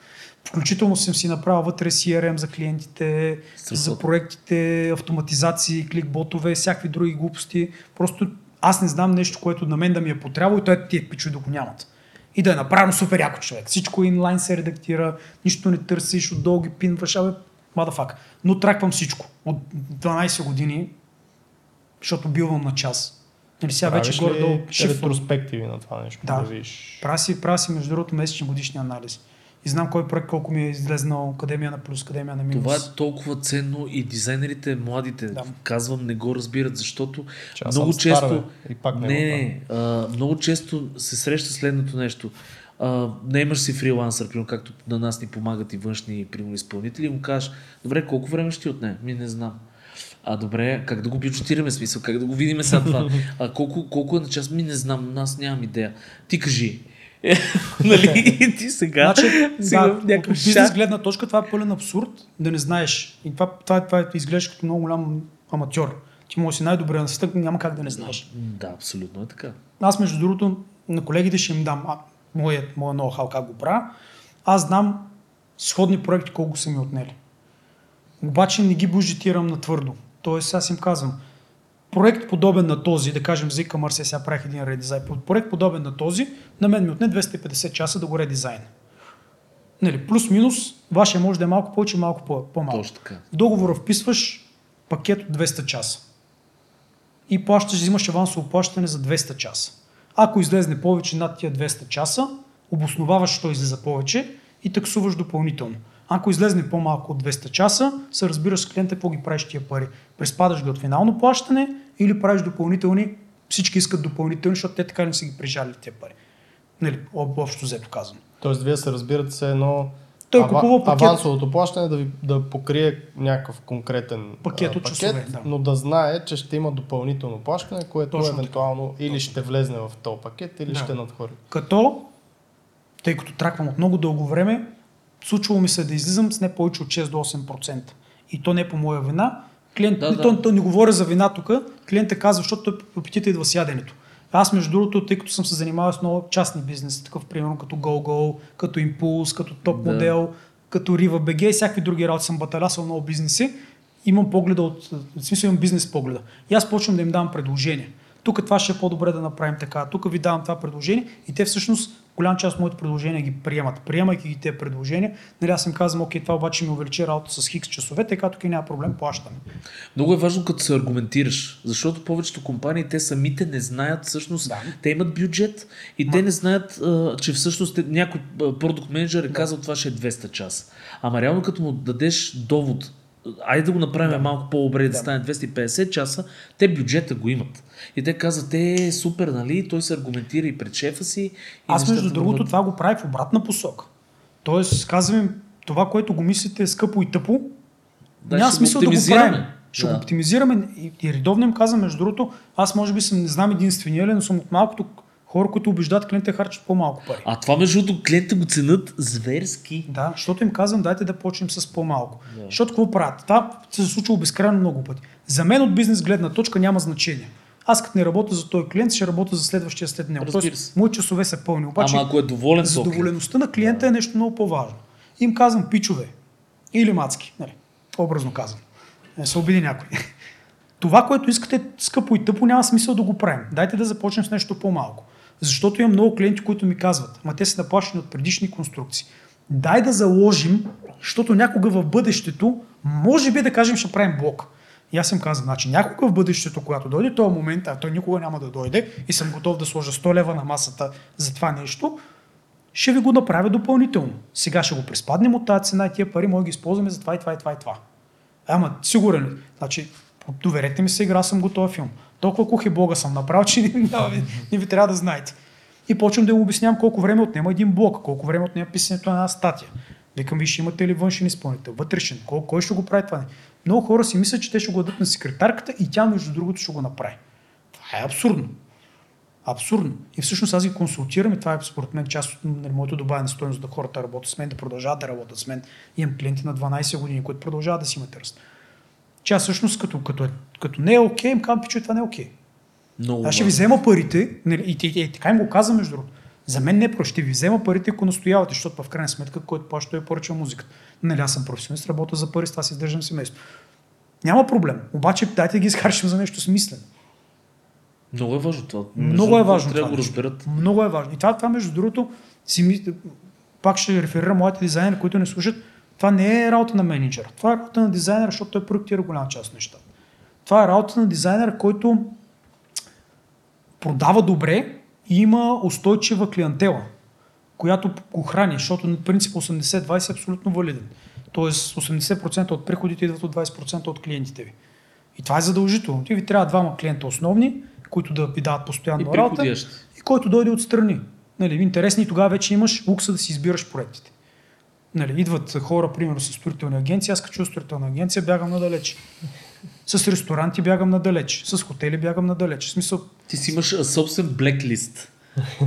Включително съм си направил вътре CRM за клиентите, Страхотно. за проектите, автоматизации, кликботове, всякакви други глупости. Просто аз не знам нещо, което на мен да ми е потрябвало и той тия пичове да го нямат. И да е направено супер яко човек. Всичко инлайн се редактира, нищо не търсиш, отдолу ги пинваш, абе, мадафак. Но траквам всичко. От 12 години, защото билвам на час. Нали сега вече Правиш ли горе-долу шифвам. ретроспективи на това нещо? Да. да видиш. Си, си, между другото, месечни годишни анализи. и знам кой проект колко ми е излезнал, къде ми е на плюс, къде ми е на минус. Това е толкова ценно и дизайнерите, младите, Да. казвам, не го разбират, защото Че много често... стар, бе, и пак не не, а, много често се среща следното нещо. А, не имаш си фрилансър, примерно, както на нас ни помагат и външни примерно, изпълнители, и му кажеш, добре, колко време ще ти отне? Ми не знам. А добре, как да го бюджетираме, смисъл, как да го видим сега това? А колко, колко е на час? Ми не знам, аз нямам идея. Ти кажи. нали? И ти сега, Значи, сега да, от бизнес гледна точка това е пълен абсурд да не знаеш. И това, това, това, това изглеждаш като много голям аматьор. Ти може да си най-добре на света, няма как да не знаеш. Да, абсолютно е така. Аз, между другото, на колегите ще им дам а, моят, моя ноу-хау как го правя. Аз знам сходни проекти колко са ми отнели. Обаче не ги бюджетирам на твърдо. Тоест, аз им казвам, проект подобен на този, да кажем за e-commerce, сега правих един редизайн, проект подобен на този, на мен ми отне 250 часа да го редизайн. Нали, плюс-минус, вашия може да е малко повече, малко по- по-малко. Точно така. В договора вписваш пакет от 200 часа. И плащаш, взимаш авансово плащане за 200 часа. Ако излезне повече над тия 200 часа, обосноваваш, що излиза повече и таксуваш допълнително. Ако излезне по-малко от 200 часа, се разбираш с клиента какво ги правиш тия пари. Преспадаш ги от финално плащане или правиш допълнителни, всички искат допълнителни, защото те така не са ги прижали тия пари. Нали, об- общо взето казвам. Тоест, вие се разбирате се едно Той ава- купува пакет. авансовото плащане да, ви, да покрие някакъв конкретен Пакет а, от часове, да. но да знае, че ще има допълнително плащане, което Точно така. евентуално или Точно ще влезне в този пакет, или Да. ще надхвърли. Като, тъй като траквам от много дълго време, случвало ми се да излизам с не повече от 6 до 8%. И то не по моя вина. Клиент, Да, да. То, то не говоря за вина тук. Клиентът казва, защото той апетита идва с яденето. Аз, между другото, тъй като съм се занимавал с много частни бизнеси, такъв примерно като GoGo, като Impulse, като Топ Да. Модел, като Riva BG и всякакви други работи съм баталясал много бизнеси, имам погледа от, в смисъл имам бизнес погледа. И аз почвам да им давам предложения. Тук това ще е по-добре да направим така. Тук ви давам това предложение и те всъщност голям част от моите предложения ги приемат. Приемайки ги тези предложения, нали аз им казвам, окей, това обаче ми увеличи работа с хикс часове, така тук няма проблем, плащаме. Много е важно като се аргументираш, защото повечето компании те самите не знаят всъщност, Да. те имат бюджет и те не знаят, че всъщност те- някой продукт менеджер е казал това ще е 200 часа. Ама реално като му дадеш довод, айде да го направим малко по-добре да. да стане 250 часа, те бюджета го имат. И те казват, е супер, нали? Той се аргументира и пред шефа си. И Аз между другото това го правих в обратна посока. Тоест, казвам им, това, което го мислите е скъпо и тъпо, Да, няма смисъл да го правим. Ще Да. го оптимизираме и, и редовно им казвам, между другото, аз може би съм, не знам единствения, но съм от малкото хора, които убеждават клиентите харчат по-малко пари. А това между другото клиентите го ценят зверски. Да, защото им казвам, дайте да почнем с по-малко. Да. Защото какво правят? Това се е случило безкрайно много пъти. За мен от бизнес гледна точка няма значение. Аз като не работя за този клиент, ще работя за следващия след него. Тоест, се. мои часове са пълни. Обаче, Ама ако е доволен задоволеността на клиента е нещо много по-важно. Им казвам пичове или мацки, нали, образно казвам. Не се обиди някой. Това, което искате скъпо и тъпо, няма смисъл да го правим. Дайте да започнем с нещо по-малко. Защото имам много клиенти, които ми казват, ама те са наплащани от предишни конструкции. Дай да заложим, защото някога в бъдещето, може би да кажем, ще правим блок. И аз им казвам, значи някога в бъдещето, когато дойде този момент, а той никога няма да дойде и съм готов да сложа 100 лева на масата за това нещо, ще ви го направя допълнително. Сега ще го приспаднем от тази цена и тия пари може да ги използваме за това и това и това и това. Ама, сигурен? Значи, доверете ми се, игра съм го този филм. Толкова кухи бога съм направил, че не, не, не ви трябва да знаете. И почвам да им обяснявам колко време отнема един блок, колко време отнема писането на една статия. Викам, виж, имате ли външен изпълнител, вътрешен, кой, кой ще го прави това? Много хора си мислят, че те ще го дадат на секретарката и тя, между другото, ще го направи. Това е абсурдно. Абсурдно. И всъщност аз ги консултирам и това е според мен част от нали, моето добавяне стоеност да хората работят с мен, да продължават да работят с мен. Имам клиенти на 12 години, които продължават да си имат ръст. Че аз всъщност като, като, като не е окей, им казвам, че това не е окей. Много Аз ще ви взема парите, нали, и, и, и, така им го казвам между другото. За мен не е просто, ще ви взема парите, ако настоявате, защото в крайна сметка, който плаща е поръчва музиката. Нали, аз съм професионалист, работя за пари, с това си издържам семейство. Няма проблем. Обаче дайте да ги изхарчим за нещо смислено. Много е важно това. Много е важно Трябва да го разберат. Много е важно. И това, това между другото, си пак ще реферирам моите дизайнери, които не слушат. Това не е работа на менеджера. Това е работа на дизайнера, защото той проектира голяма част от нещата. Това е работа на дизайнера, който продава добре има устойчива клиентела. която го храни, защото принцип 80-20 е абсолютно валиден. Тоест 80% от приходите идват от 20% от клиентите ви. И това е задължително. Ти ви трябва двама клиента основни, които да ви дават И постоянно работа приходящи. и който дойде отстрани. Нали, интересни, тогава вече имаш лукса да си избираш проектите. Нали, идват хора, примерно, с строителни агенции, аз като чуя строителна агенция, бягам надалеч. С ресторанти бягам надалеч, с хотели бягам надалеч. В смисъл, Ти си имаш а, собствен блеклист.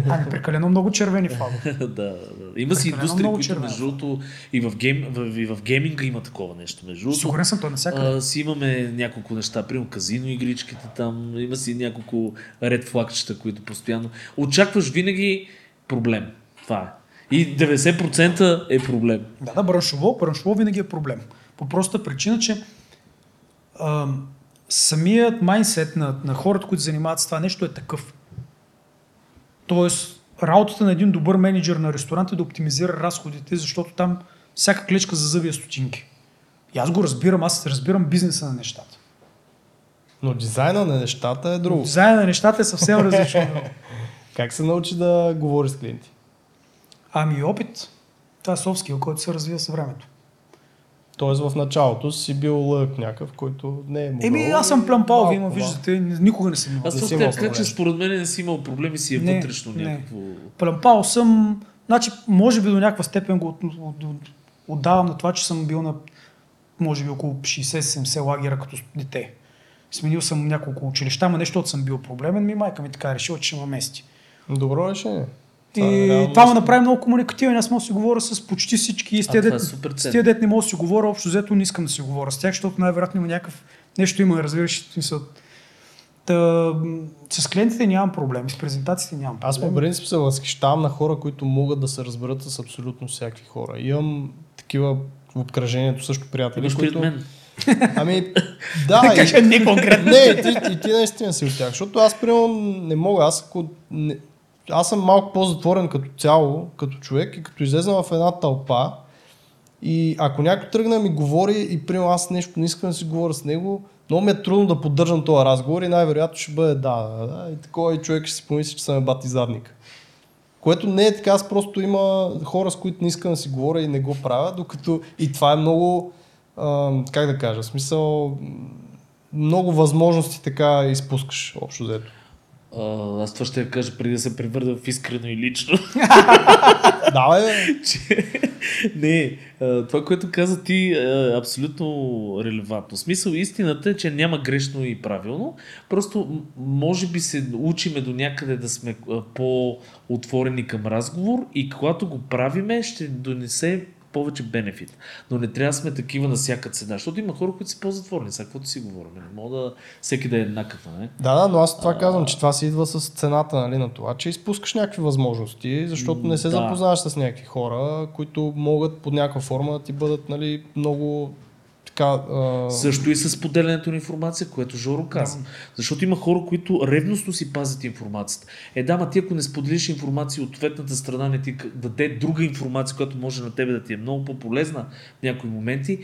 ами прекалено много червени флагове. да, да. Има си индустрии, които червено. между другото и в, гейм, в, и в гейминга има такова нещо. Между другото, Сигурен съм, той навсякъде. а, си имаме няколко неща, примерно казино игричките там, има си няколко ред флагчета, които постоянно... Очакваш винаги проблем. Това е. И 90% е проблем. Да, да, браншово, браншово винаги е проблем. По простата причина, че ам, самият майндсет на, на хората, които занимават с това нещо е такъв. Тоест, работата на един добър менеджер на ресторант е да оптимизира разходите, защото там всяка клечка за зъби е стотинки. И аз го разбирам, аз разбирам бизнеса на нещата. Но дизайна на нещата е друго. Дизайна на нещата е съвсем различно. Как се научи да говори с клиенти? Ами опит. Това е skill, който се развива с времето. Тоест в началото си бил лък някакъв, който не е могъл. Еми, аз съм плямпал, вие ме виждате, никога не съм имал. Аз съм кажа, че според мен не си имал проблеми, си е Не, вътрешно не. някакво... Плямпал съм, значи, може би до някаква степен го от, от, от, отдавам на това, че съм бил на, може би около 60-70 лагера като дете. Сменил съм няколко училища, ама не защото съм бил проблемен, ми майка ми така е решила, че ще ме мести. Добро решение. И Това реално това ме направи много комуникативен. Аз мога да си говоря с почти всички. И с А, е дет, не мога да си говоря, общо взето не искам да си говоря с тях, защото най-вероятно има някакъв нещо има, разбираш, смисъл. Та, с клиентите нямам проблем, с презентациите нямам проблем. Аз по принцип се възхищавам на хора, които могат да се разберат с абсолютно всякакви хора. Имам такива в обкръжението също приятели, Имаш които... мен. Ами, да, и... Кажа не конкретно. Не, ти, и ти наистина си от тях. Защото аз, примерно, не мога. Аз, ако не, аз съм малко по-затворен като цяло, като човек и като излезна в една тълпа и ако някой тръгне да ми говори и примерно аз нещо не искам да си говоря с него, много ми е трудно да поддържам този разговор и най-вероятно ще бъде да, да, да. И такова и човек ще си помисли, че съм е бати задник. Което не е така, аз просто има хора, с които не искам да си говоря и не го правя, докато и това е много, как да кажа, смисъл, много възможности така изпускаш, общо взето. А, аз това ще я кажа преди да се превърна в искрено и лично. Да, бе, че не, това, което каза ти е абсолютно релевантно. Смисъл, истината е, че няма грешно и правилно. Просто може би се учиме до някъде да сме по-отворени към разговор и когато го правиме, ще донесе повече бенефит. Но не трябва да сме такива на всяка цена, защото има хора, които са по-затворени. Сега каквото си говорим. Не мога да всеки да е еднакъв, не? да, да, но аз това казвам, че това си идва с цената нали, на това, че изпускаш някакви възможности, защото не се Да. запознаваш с някакви хора, които могат под някаква форма да ти бъдат нали, много така... А... Също и с поделянето на информация, което Жоро каза. Защото има хора, които ревностно си пазят информацията. Е, да, ма ти ако не споделиш информация от ответната страна, не ти даде друга информация, която може на тебе да ти е много по-полезна в някои моменти,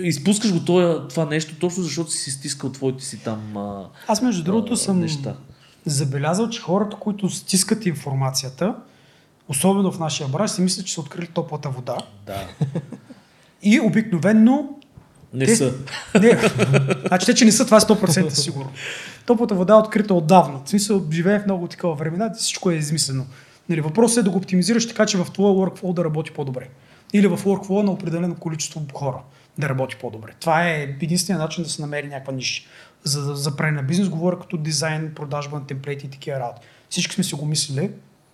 изпускаш го това, това нещо, точно защото си стискал твоите си там а, Аз между другото а, съм неща. забелязал, че хората, които стискат информацията, особено в нашия бранш, си мислят, че са открили топлата вода. Да. И обикновенно Не Те- са. Не, значи те, че не са това е 100% сигурно. Топлата вода е открита отдавна. В смисъл, живее в много такива времена, всичко е измислено. Нали, въпросът е да го оптимизираш така, че в твоя workflow да работи по-добре. Или в workflow на определено количество хора да работи по-добре. Това е единствения начин да се намери някаква ниша. За, за правене на бизнес говоря като дизайн, продажба на темплейти и такива работи. Всички сме си го мислили,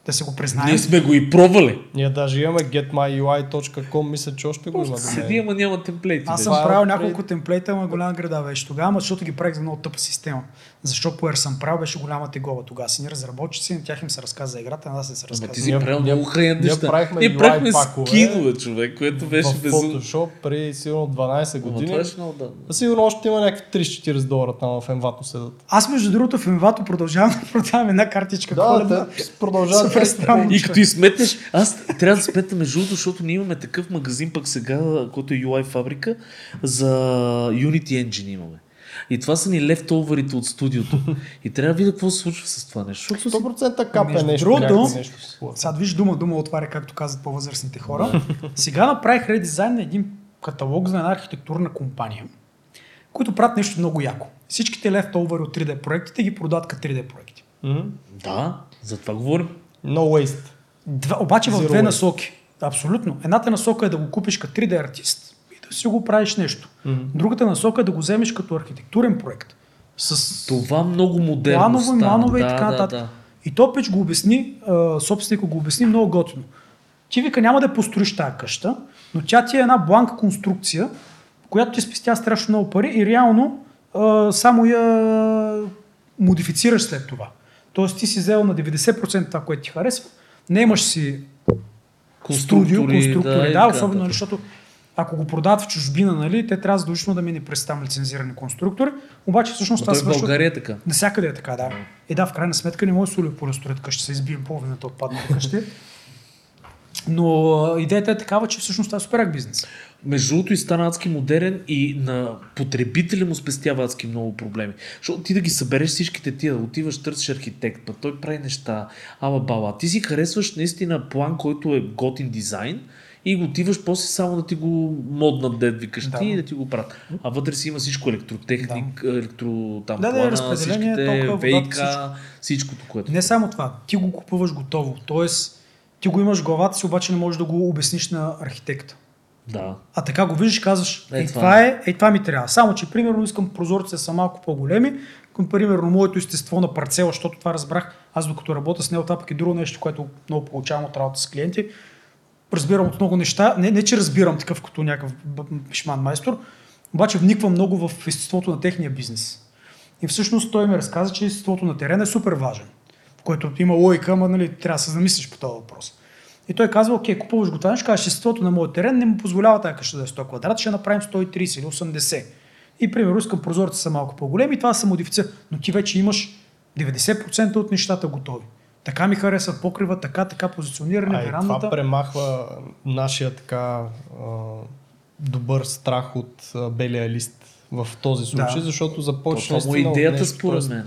да се го признаем. Ние сме го и пробвали. Ние даже имаме getmyui.com, мисля, че още го има. Седи, ама няма темплейти. Аз съм е правил няколко темплейта, ама голяма града беше тогава, защото ги правих за много тъпа система. Защо Puer съм правил, беше голяма тегова тогава. Си ни разработчици, на тях им се разказа за играта, на нас не се Ама разказа. ти си правил много ние неща. правихме Ние правихме скинове, човек, което беше в безумно. Photoshop преди сигурно 12 Ама години. това беше много да. А Сигурно още има някакви 30-40 долара там в Envato седат. Аз между другото в Envato продължавам да продавам една картичка Да, да- странно. И като изметнеш, аз трябва да сметна между другото, защото ние имаме такъв магазин пък сега, който е UI фабрика, за Unity Engine имаме. И това са ни лефтоверите от студиото. И трябва да видя какво се случва с това нещо. Защото си 100% капе Между нещо. другото. Сега виж дума, дума отваря, както казват по-възрастните хора. Сега направих редизайн на един каталог за една архитектурна компания, които правят нещо много яко. Всичките лефтовери от 3D проектите ги продават като 3D проекти. Да, за това говорим. No waste. Два, обаче в две waste. насоки. Абсолютно. Едната насока е да го купиш като 3D артист си го правиш нещо. Мгм. Другата насока е да го вземеш като архитектурен проект. С Това много модерно планове, стана. манове да, и така да, нататък. да. И то пич го обясни, а, собственика го обясни много готино. Ти вика няма да построиш тази къща, но тя ти е една бланка конструкция, която ти спестя страшно много пари и реално а, само я модифицираш след това. Тоест ти си взел на 90% това, което ти харесва, не имаш си студио, конструктори, и да, така особено, нататък. защото ако го продават в чужбина, нали, те трябва задължително да мине през там лицензирани конструктори, обаче всъщност Но това той в свършва... България е така. Навсякъде е така, да. И да, в крайна сметка не може да соли по строят къщи, се избием половината от падналите къщи. Но идеята е такава, че всъщност това е супер бизнес. Между другото и стана адски модерен и на потребителя му спестява адски много проблеми. Защото ти да ги събереш всичките тия, да отиваш, търсиш архитект, път той прави неща, ала бала. Ти си харесваш наистина план, който е готин дизайн и го отиваш после само да ти го моднат дед викаш Да. ти и да ти го правят. А вътре си има всичко електротехник, електро там Да, да, плана, разпределение, всичките, тока, вейка, всичко. всичкото, което. Не само това, ти го купуваш готово. Тоест, ти го имаш в главата си, обаче не можеш да го обясниш на архитекта. Да. А така го виждаш, казваш, Е, е, това е, е, това ми трябва. Само, че примерно искам прозорците са малко по-големи, към примерно моето естество на парцела, защото това разбрах, аз докато работя с него, това пък е друго нещо, което много получавам от работа с клиенти. Разбирам от много неща. Не, не че разбирам такъв като някакъв пишман майстор, обаче вниквам много в естеството на техния бизнес. И всъщност той ми разказа, че естеството на терена е супер важен, в който има логика, ама нали, трябва да се замислиш по този въпрос. И той казва, окей, купуваш го това, ще кажеш, естеството на моят терен не му позволява тази къща да е 100 квадрата, ще направим 130 или 80. И примерно искам прозорците са малко по-големи това се модифицира. Но ти вече имаш 90% от нещата готови. Така ми харесва покрива, така, така позициониране, А и това верандата. премахва нашия така а, добър страх от а, белия лист в този случай, Да. защото То, започва това му е идеята нещо, според мен.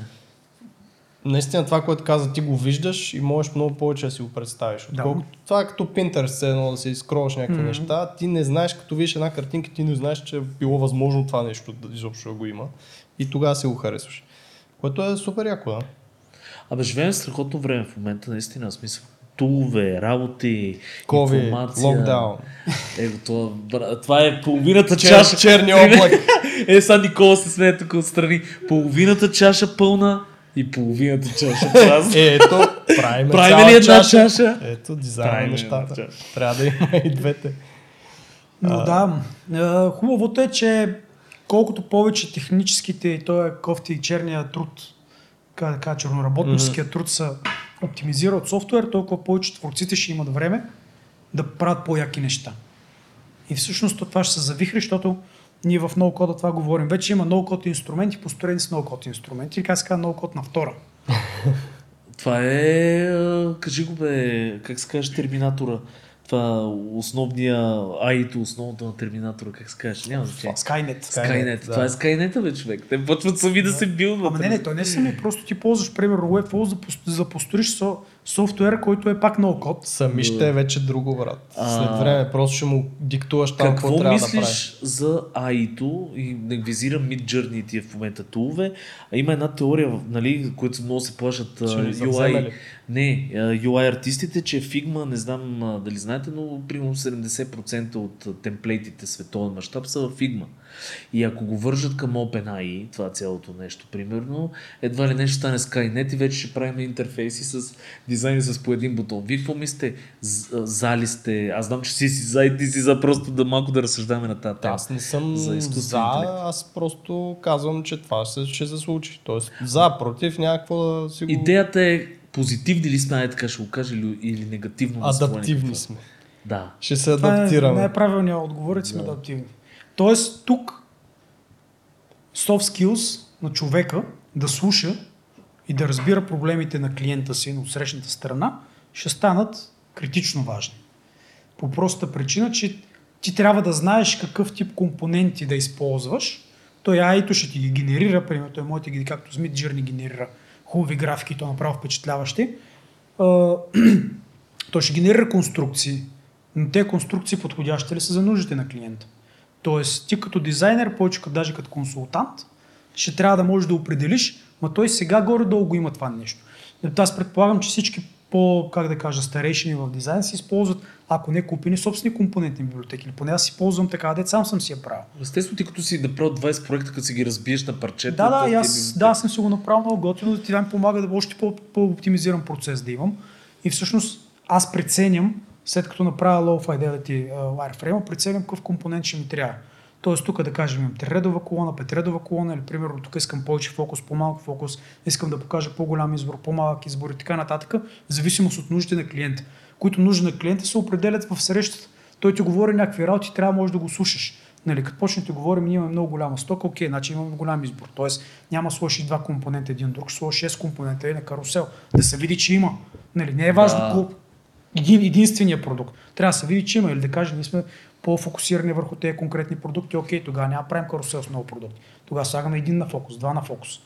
Наистина това, което каза, ти го виждаш и можеш много повече да си го представиш. Да. Отколкото това е като Pinterest, едно да си скролваш някакви Мгм. неща, ти не знаеш, като видиш една картинка, ти не знаеш, че е било възможно това нещо да изобщо да го има. И тогава си го харесваш. Което е супер яко, да. Абе, живеем страхотно време в момента, наистина, в смисъл. Тулове, работи, COVID, информация. локдаун. Его, това, това е половината Чер, чаша. черния облак. Е, сега Никола се смее тук отстрани. Половината чаша пълна и половината чаша празна. Е, ето, правим Правим цяла ли една чаша? чаша? Ето, дизайн на Правим нещата. чаша. Трябва да има и двете. Но да, а, хубавото е, че колкото повече техническите и този кофти и черния труд, как да кажа, черноработническия труд се оптимизира от софтуер, толкова повече творците ще имат време да правят по-яки неща. И всъщност това ще се завихри, защото ние в ноу-кода това говорим. Вече има ноу-код инструменти, построени с ноу-код инструменти. Как се казва ноу-код на втора. Това е, кажи го бе, как се каже Терминатора. Това основния AI-то, основното на Терминатора, как се каже, няма значение. Skynet. Skynet. Skynet, да. Това е Skynet, бе, човек. Те почват сами да се билдват. Ама не, не, той не е сами, просто ти ползваш, примерно, Webflow, за, да за да построиш со, софтуер, който е пак ноу-код. Сами ще е вече друго, брат. След време просто ще му диктуваш там какво, Какво трябва да прави. мислиш за AI-то и не визирам Mid Journey тия в момента тулове, има една теория, нали, които много се плашат UI, не, UI артистите, че Figma, не знам дали знаете, но примерно 70% от темплейтите световен мащаб са в Figma. И ако го вържат към OpenAI, това е цялото нещо, примерно, едва ли нещо стане Skynet и вече ще правим интерфейси с дизайни с по един бутон. Вие какво мислите? З- а, За ли сте? Аз знам, че си си за и ти си за просто да малко да разсъждаваме на тази тема. Аз не съм За за, аз просто казвам, че това се, ще се случи. Тоест, за, против, някакво да си го... Идеята е позитивни ли сме, така ще го кажа, или, или негативно Адаптивни сме. Да. Ще се Това е адаптираме. най-правилният отговор, е, че сме адаптивни. Тоест, тук soft skills на човека да слуша и да разбира проблемите на клиента си, на срещната страна, ще станат критично важни. По простата причина, че ти трябва да знаеш какъв тип компоненти да използваш, той AI-то ще ти ги генерира, примерно, той да ги, както с Midjourney генерира хубави графики, то направо впечатляващи. Той ще генерира конструкции, но те конструкции подходящи ли са за нуждите на клиента? Тоест, ти като дизайнер, повече като, даже като консултант, ще трябва да можеш да определиш, ма той сега горе-долу го има това нещо. Аз предполагам, че всички по, как да кажа, старейшини в дизайн се използват, ако не купени собствени компонентни библиотеки, или поне аз си ползвам така, де сам съм си я правил. Естествено, ти като си направил 20 проекта, като си ги разбиеш на парчета. Да, да, аз, да, съм си го направил много готино, да ти да ми помага да още по- по-оптимизиран процес да имам. И всъщност аз преценям, след като направя Low Fidelity wireframe, преценям какъв компонент ще ми трябва. Тоест тук да кажем имам триредова колона, петредова колона или примерно тук искам повече фокус, по-малко фокус, искам да покажа по-голям избор, по-малък избор и така нататък, в зависимост от нуждите на клиента, които нужди на клиента се определят в срещата. Той ти говори някакви работи, трябва може да го слушаш. Нали, като почнете да говорим, ние имаме много голяма стока, окей, значи имаме голям избор. Тоест няма сложи два компонента един друг, сложи 6 компонента и на карусел. Да се види, че има. Нали, не е важно Да. колко един, единствения продукт. Трябва да се види, че има или да кажем, ние сме по-фокусирани върху тези конкретни продукти, окей, тогава няма правим карусел с много продукти. Тогава слагаме един на фокус, два на фокус.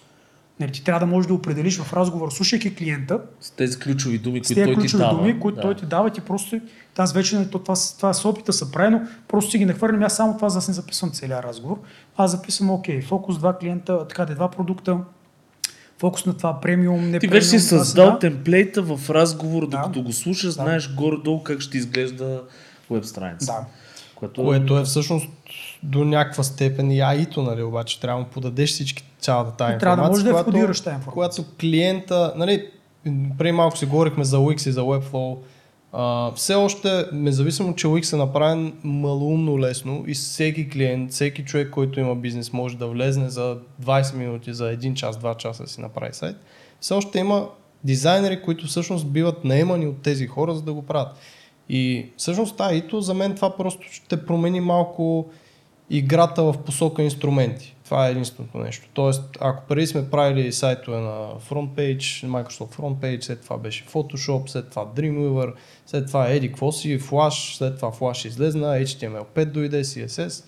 Нали, ти трябва да можеш да определиш в разговор, слушайки клиента, С тези ключови думи, които той ти дава. думи, които да. той ти дава, ти просто, аз вече, нали, то, това, това с опита са правено, просто си ги нахвърлям, аз само това, за да не записвам целият разговор. Аз записвам, окей, фокус, два клиента, така де, два продукта, фокус на това премиум, не Ти премиум, вече си създал сега. темплейта в разговор, Да. докато го слушаш, знаеш горе-долу как ще изглежда веб страница. Да. Което, Което е всъщност до някаква степен и AI-то, нали, обаче трябва да подадеш всички цялата тази Трябва да информация. можеш да я когато- входираш тази информация. Когато клиента, нали, преди малко си говорихме за Wix и за Webflow, все още, независимо, че Wix е направен малумно лесно и всеки клиент, всеки човек, който има бизнес, може да влезне за 20 минути, за 1 час, 2 часа да си направи сайт, все още има дизайнери, които всъщност биват наемани от тези хора, за да го правят. И всъщност ито за мен това просто ще промени малко играта в посока инструменти. Това е единственото нещо. Тоест, ако преди сме правили сайтове на FrontPage, Microsoft FrontPage, след това беше Photoshop, след това Dreamweaver, след това Eddie какво си, Flash, след това Flash излезна, HTML5 дойде, CSS,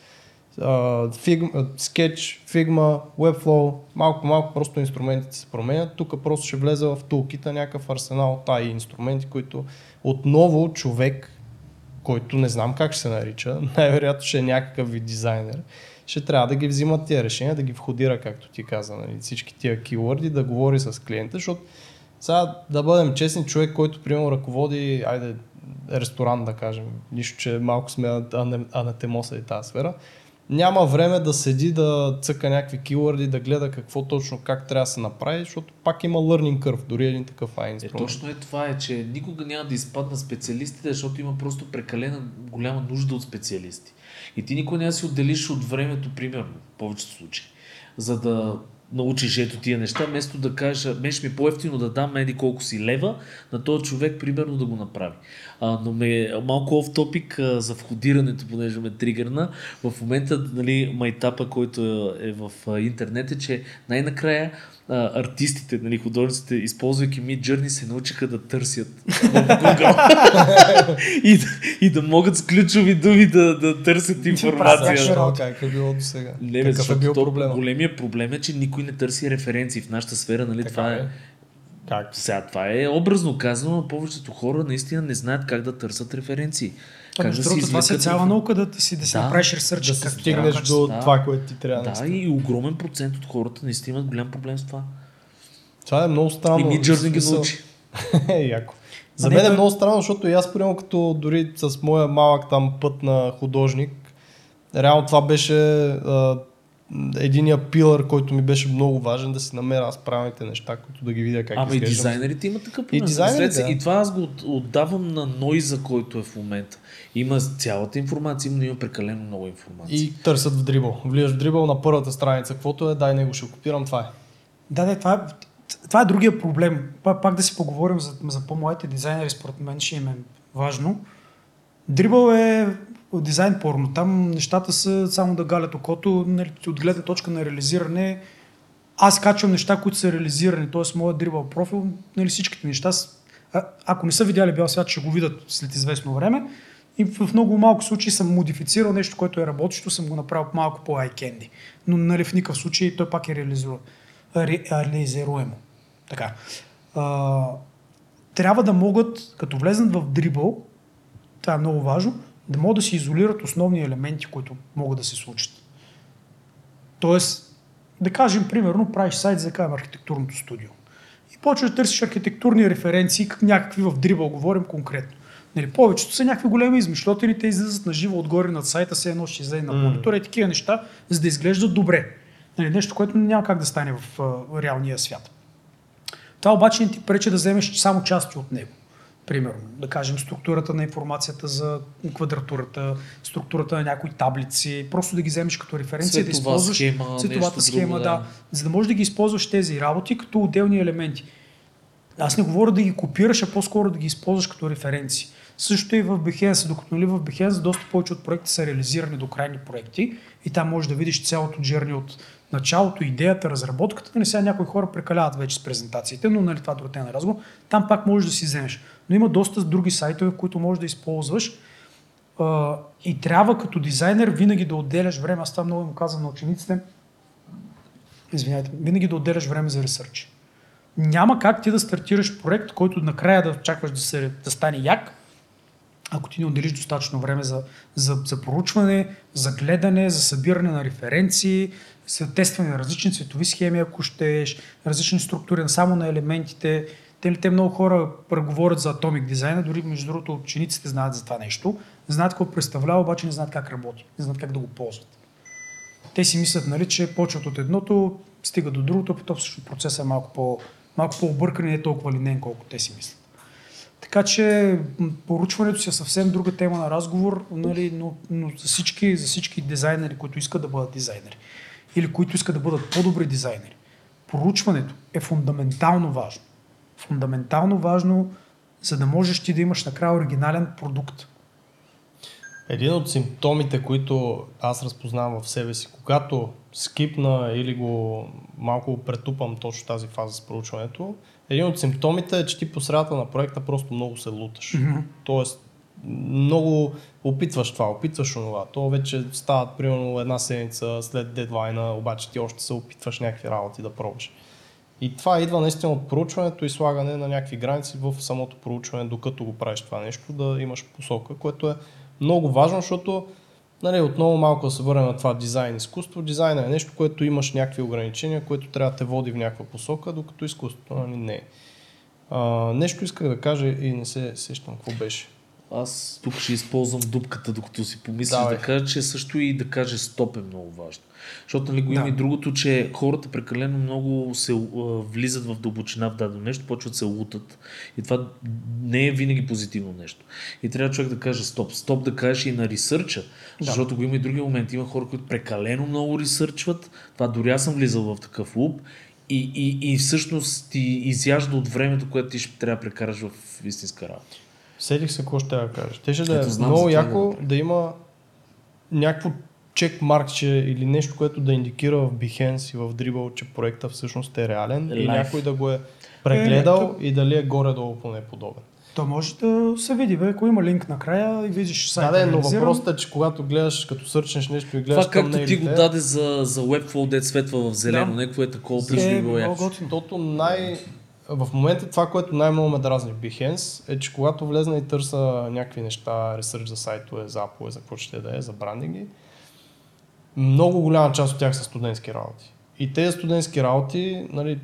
Figma, Sketch, Figma, Webflow, малко по малко просто инструментите се променят. Тук просто ще влезе в тулкита някакъв арсенал от тази инструменти, които отново човек, който не знам как ще се нарича, най-вероятно ще е някакъв вид дизайнер, ще трябва да ги взима тия решения, да ги входира, както ти каза, нали, всички тия кейворди, да говори с клиента, защото сега да бъдем честни, човек, който примерно ръководи, айде, ресторант да кажем, нищо, че малко сме анатемоса и тази сфера, няма време да седи да цъка някакви кейворди, да гледа какво точно, как трябва да се направи, защото пак има learning curve, дори един такъв AI Е, инструмент. точно е това е, че никога няма да изпадна специалистите, защото има просто прекалена голяма нужда от специалисти. И ти никога да си отделиш от времето, примерно, в повечето случаи, за да научиш ето тия неща, вместо да кажеш, мен ще ми е по-ефтино да дам еди колко си лева на този човек, примерно, да го направи. А, но ме е малко оф топик за входирането, понеже ме тригърна. В момента, нали, майтапа, който е в а, интернет е, че най-накрая а, артистите, нали, художниците, използвайки Mid Journey, се научиха да търсят в Google. и, да, и да могат с ключови думи да, да търсят информация. Защо? Как е било до сега? Не, бе, е бил проблема? Големия проблем е, че никой не търси референции в нашата сфера, нали? Така това е. е. Как? Сега, това е образно казано, но повечето хора наистина не знаят как да търсят референции. А, между другото, това си е цяла наука да, ти си, да си Да. направиш ресърч. Да се как стигнеш до Да. това, което ти трябва. Да, наистина. и огромен процент от хората наистина имат голям проблем с това. Това е много странно. и Journey ги научи. Е, яко. За мен е много странно, защото и аз примерно като дори с моя малък там път на художник, реално това беше а, единия пилър, който ми беше много важен да си намеря аз правилните неща, които да ги видя как Ама и дизайнерите имат такъв проблем. дизайнерите, си, да. И това аз го от- отдавам на Нойза, който е в момента. Има цялата информация, но има прекалено много информация. И търсят в дрибъл. Влизаш в дрибъл на първата страница, каквото е, дай него ще копирам, това е. Да, да, това е, това е другия проблем. Пак, пак да си поговорим за, за по-младите дизайнери, според мен ще им е важно. Дрибъл е дизайн порно. Там нещата са само да галят окото, нали, от гледна точка на реализиране. Аз качвам неща, които са реализирани, т.е. моят дрибъл профил, нали, всичките неща, а, ако не са видяли бял свят, ще го видят след известно време. И в много малко случаи съм модифицирал нещо, което е работещо, съм го направил малко по-айкенди. Но нали, в никакъв случай той пак е реализиру... ре... реализируемо. Така. А, трябва да могат, като влезнат в дрибъл, това е много важно, да могат да се изолират основни елементи, които могат да се случат. Тоест, да кажем, примерно, правиш сайт за кажем архитектурното студио. И почваш да търсиш архитектурни референции, как някакви в дрибъл говорим конкретно. Нали, повечето са някакви големи измишлотини, те излизат на живо отгоре над сайта, се едно ще излезе на монитора и такива неща, за да изглеждат добре. Нали, нещо, което няма как да стане в а, реалния свят. Това обаче не ти пречи да вземеш само части от него. Примерно, да кажем, структурата на информацията за квадратурата, структурата на някои таблици, просто да ги вземеш като референция, да Цветова използваш схема, цветовата нещо схема, друго, да. да. За да можеш да ги използваш тези работи като отделни елементи. Аз не говоря да ги копираш, а по-скоро да ги използваш като референции. Също и в Behance, докато нали в Behance доста повече от проекти са реализирани до крайни проекти и там можеш да видиш цялото джерни от началото, идеята, разработката. Нали сега някои хора прекаляват вече с презентациите, но нали, това друг на разговор. Там пак можеш да си вземеш. Но има доста други сайтове, които можеш да използваш и трябва като дизайнер винаги да отделяш време. Аз това много им казвам на учениците. Извинявайте, винаги да отделяш време за ресърч. Няма как ти да стартираш проект, който накрая да очакваш да, се, да стане як, ако ти не отделиш достатъчно време за, за, за проучване, за гледане, за събиране на референции, за тестване на различни цветови схеми, ако щеш, различни структури само на елементите. Те, те много хора говорят за Atomic дизайна, дори между другото учениците знаят за това нещо. Знаят какво представлява, обаче не знаят как работи, не знаят как да го ползват. Те си мислят, нали, че почват от едното, стига до другото, а то всъщност процесът е малко, по, малко по-объркан и не е толкова линейен, колко те си мислят. Така че поручването си е съвсем друга тема на разговор, нали, но, но за, всички, за всички дизайнери, които искат да бъдат дизайнери или които искат да бъдат по-добри дизайнери, поручването е фундаментално важно. Фундаментално важно, за да можеш ти да имаш накрая оригинален продукт. Един от симптомите, които аз разпознавам в себе си, когато скипна или го малко претупам точно тази фаза с проучването, един от симптомите е, че ти по средата на проекта просто много се луташ. Mm-hmm. Тоест, много опитваш това, опитваш онова. То вече стават примерно една седмица след дедлайна, обаче ти още се опитваш някакви работи да пробваш. И това идва наистина от проучването и слагане на някакви граници в самото проучване, докато го правиш това нещо, да имаш посока, което е много важно, защото нали, отново малко да се върнем на това дизайн изкуство. Дизайн е нещо, което имаш някакви ограничения, което трябва да те води в някаква посока, докато изкуството нали, не е. А, нещо исках да кажа и не се сещам какво беше. Аз тук ще използвам дупката, докато си помислиш Давай. да кажа, че също и да каже стоп е много важно. Защото нали, го има Да. и другото, че хората прекалено много се а, влизат в дълбочина в дадено нещо, почват да се лутат. И това не е винаги позитивно нещо. И трябва човек да каже стоп. Стоп да кажеш и на ресърча, защото го има и други моменти. Има хора, които прекалено много ресърчват. Това дори аз съм влизал в такъв луп. И, и, и всъщност ти изяжда от времето, което ти ще трябва да прекараш в истинска работа. Седих се какво ще да кажа. Те ще да е много яко да да има някакво чек маркче или нещо, което да индикира в Behance и в Dribble, че проекта всъщност е реален и Live. някой да го е прегледал Е, и дали е горе-долу поне подобен. То може да се види, бе, ако има линк накрая и видиш сайта Да, да, но въпросът е, че когато гледаш, като сърчнеш нещо и гледаш Това както ти го даде за, за Webflow, дет светва в зелено, Да. някакво е такова, е, би било много яко. Защото най... В момента това, което най-много ме дразни в Behance е, че когато влезна и търса някакви неща, ресърч за сайтове, за апове, за какво ще да е, за брандинги, много голяма част от тях са студентски работи. И тези студентски работи, нали,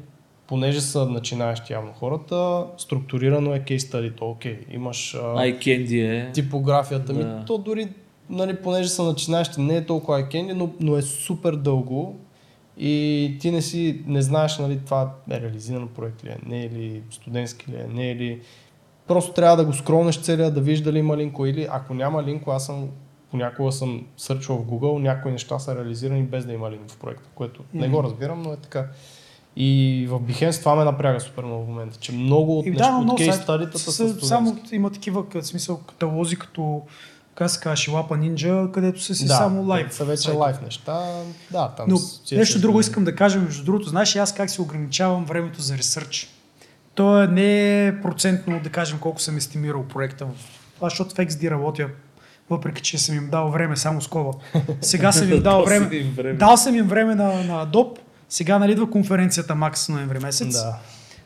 понеже са начинаещи явно хората, структурирано е кейс study, то окей, имаш а, iCandy е. типографията ми, Да. то дори, нали, понеже са начинаещи, не е толкова iCandy, но, но е супер дълго и ти не си, не знаеш, нали, това е реализиран проект ли е, не е ли студентски ли е, не е ли... Просто трябва да го скролнеш целия, да видиш дали има линко или ако няма линко, аз съм понякога съм сърчвал в Google, някои неща са реализирани без да има линк в проекта, което не го разбирам, но е така. И в Behance това ме напряга супер много в момента, че много от, И да, от кейс стадитата са са- студентски. Само има такива, смисъл, каталози, като как се казва, Шилапа Ninja, където са си да, само лайв. Са вече сайтове. лайв неща. Да, там Но с- CSS нещо друго да- искам да кажа, между другото, знаеш аз как се ограничавам времето за ресърч? То е не е процентно да кажем колко съм естимирал проекта. Аз защото в XD работя въпреки че съм им дал време, само скоба. Сега съм им дал си време. Дал съм им време на, на Adobe, сега нали идва конференцията Макс ноември месец. Да.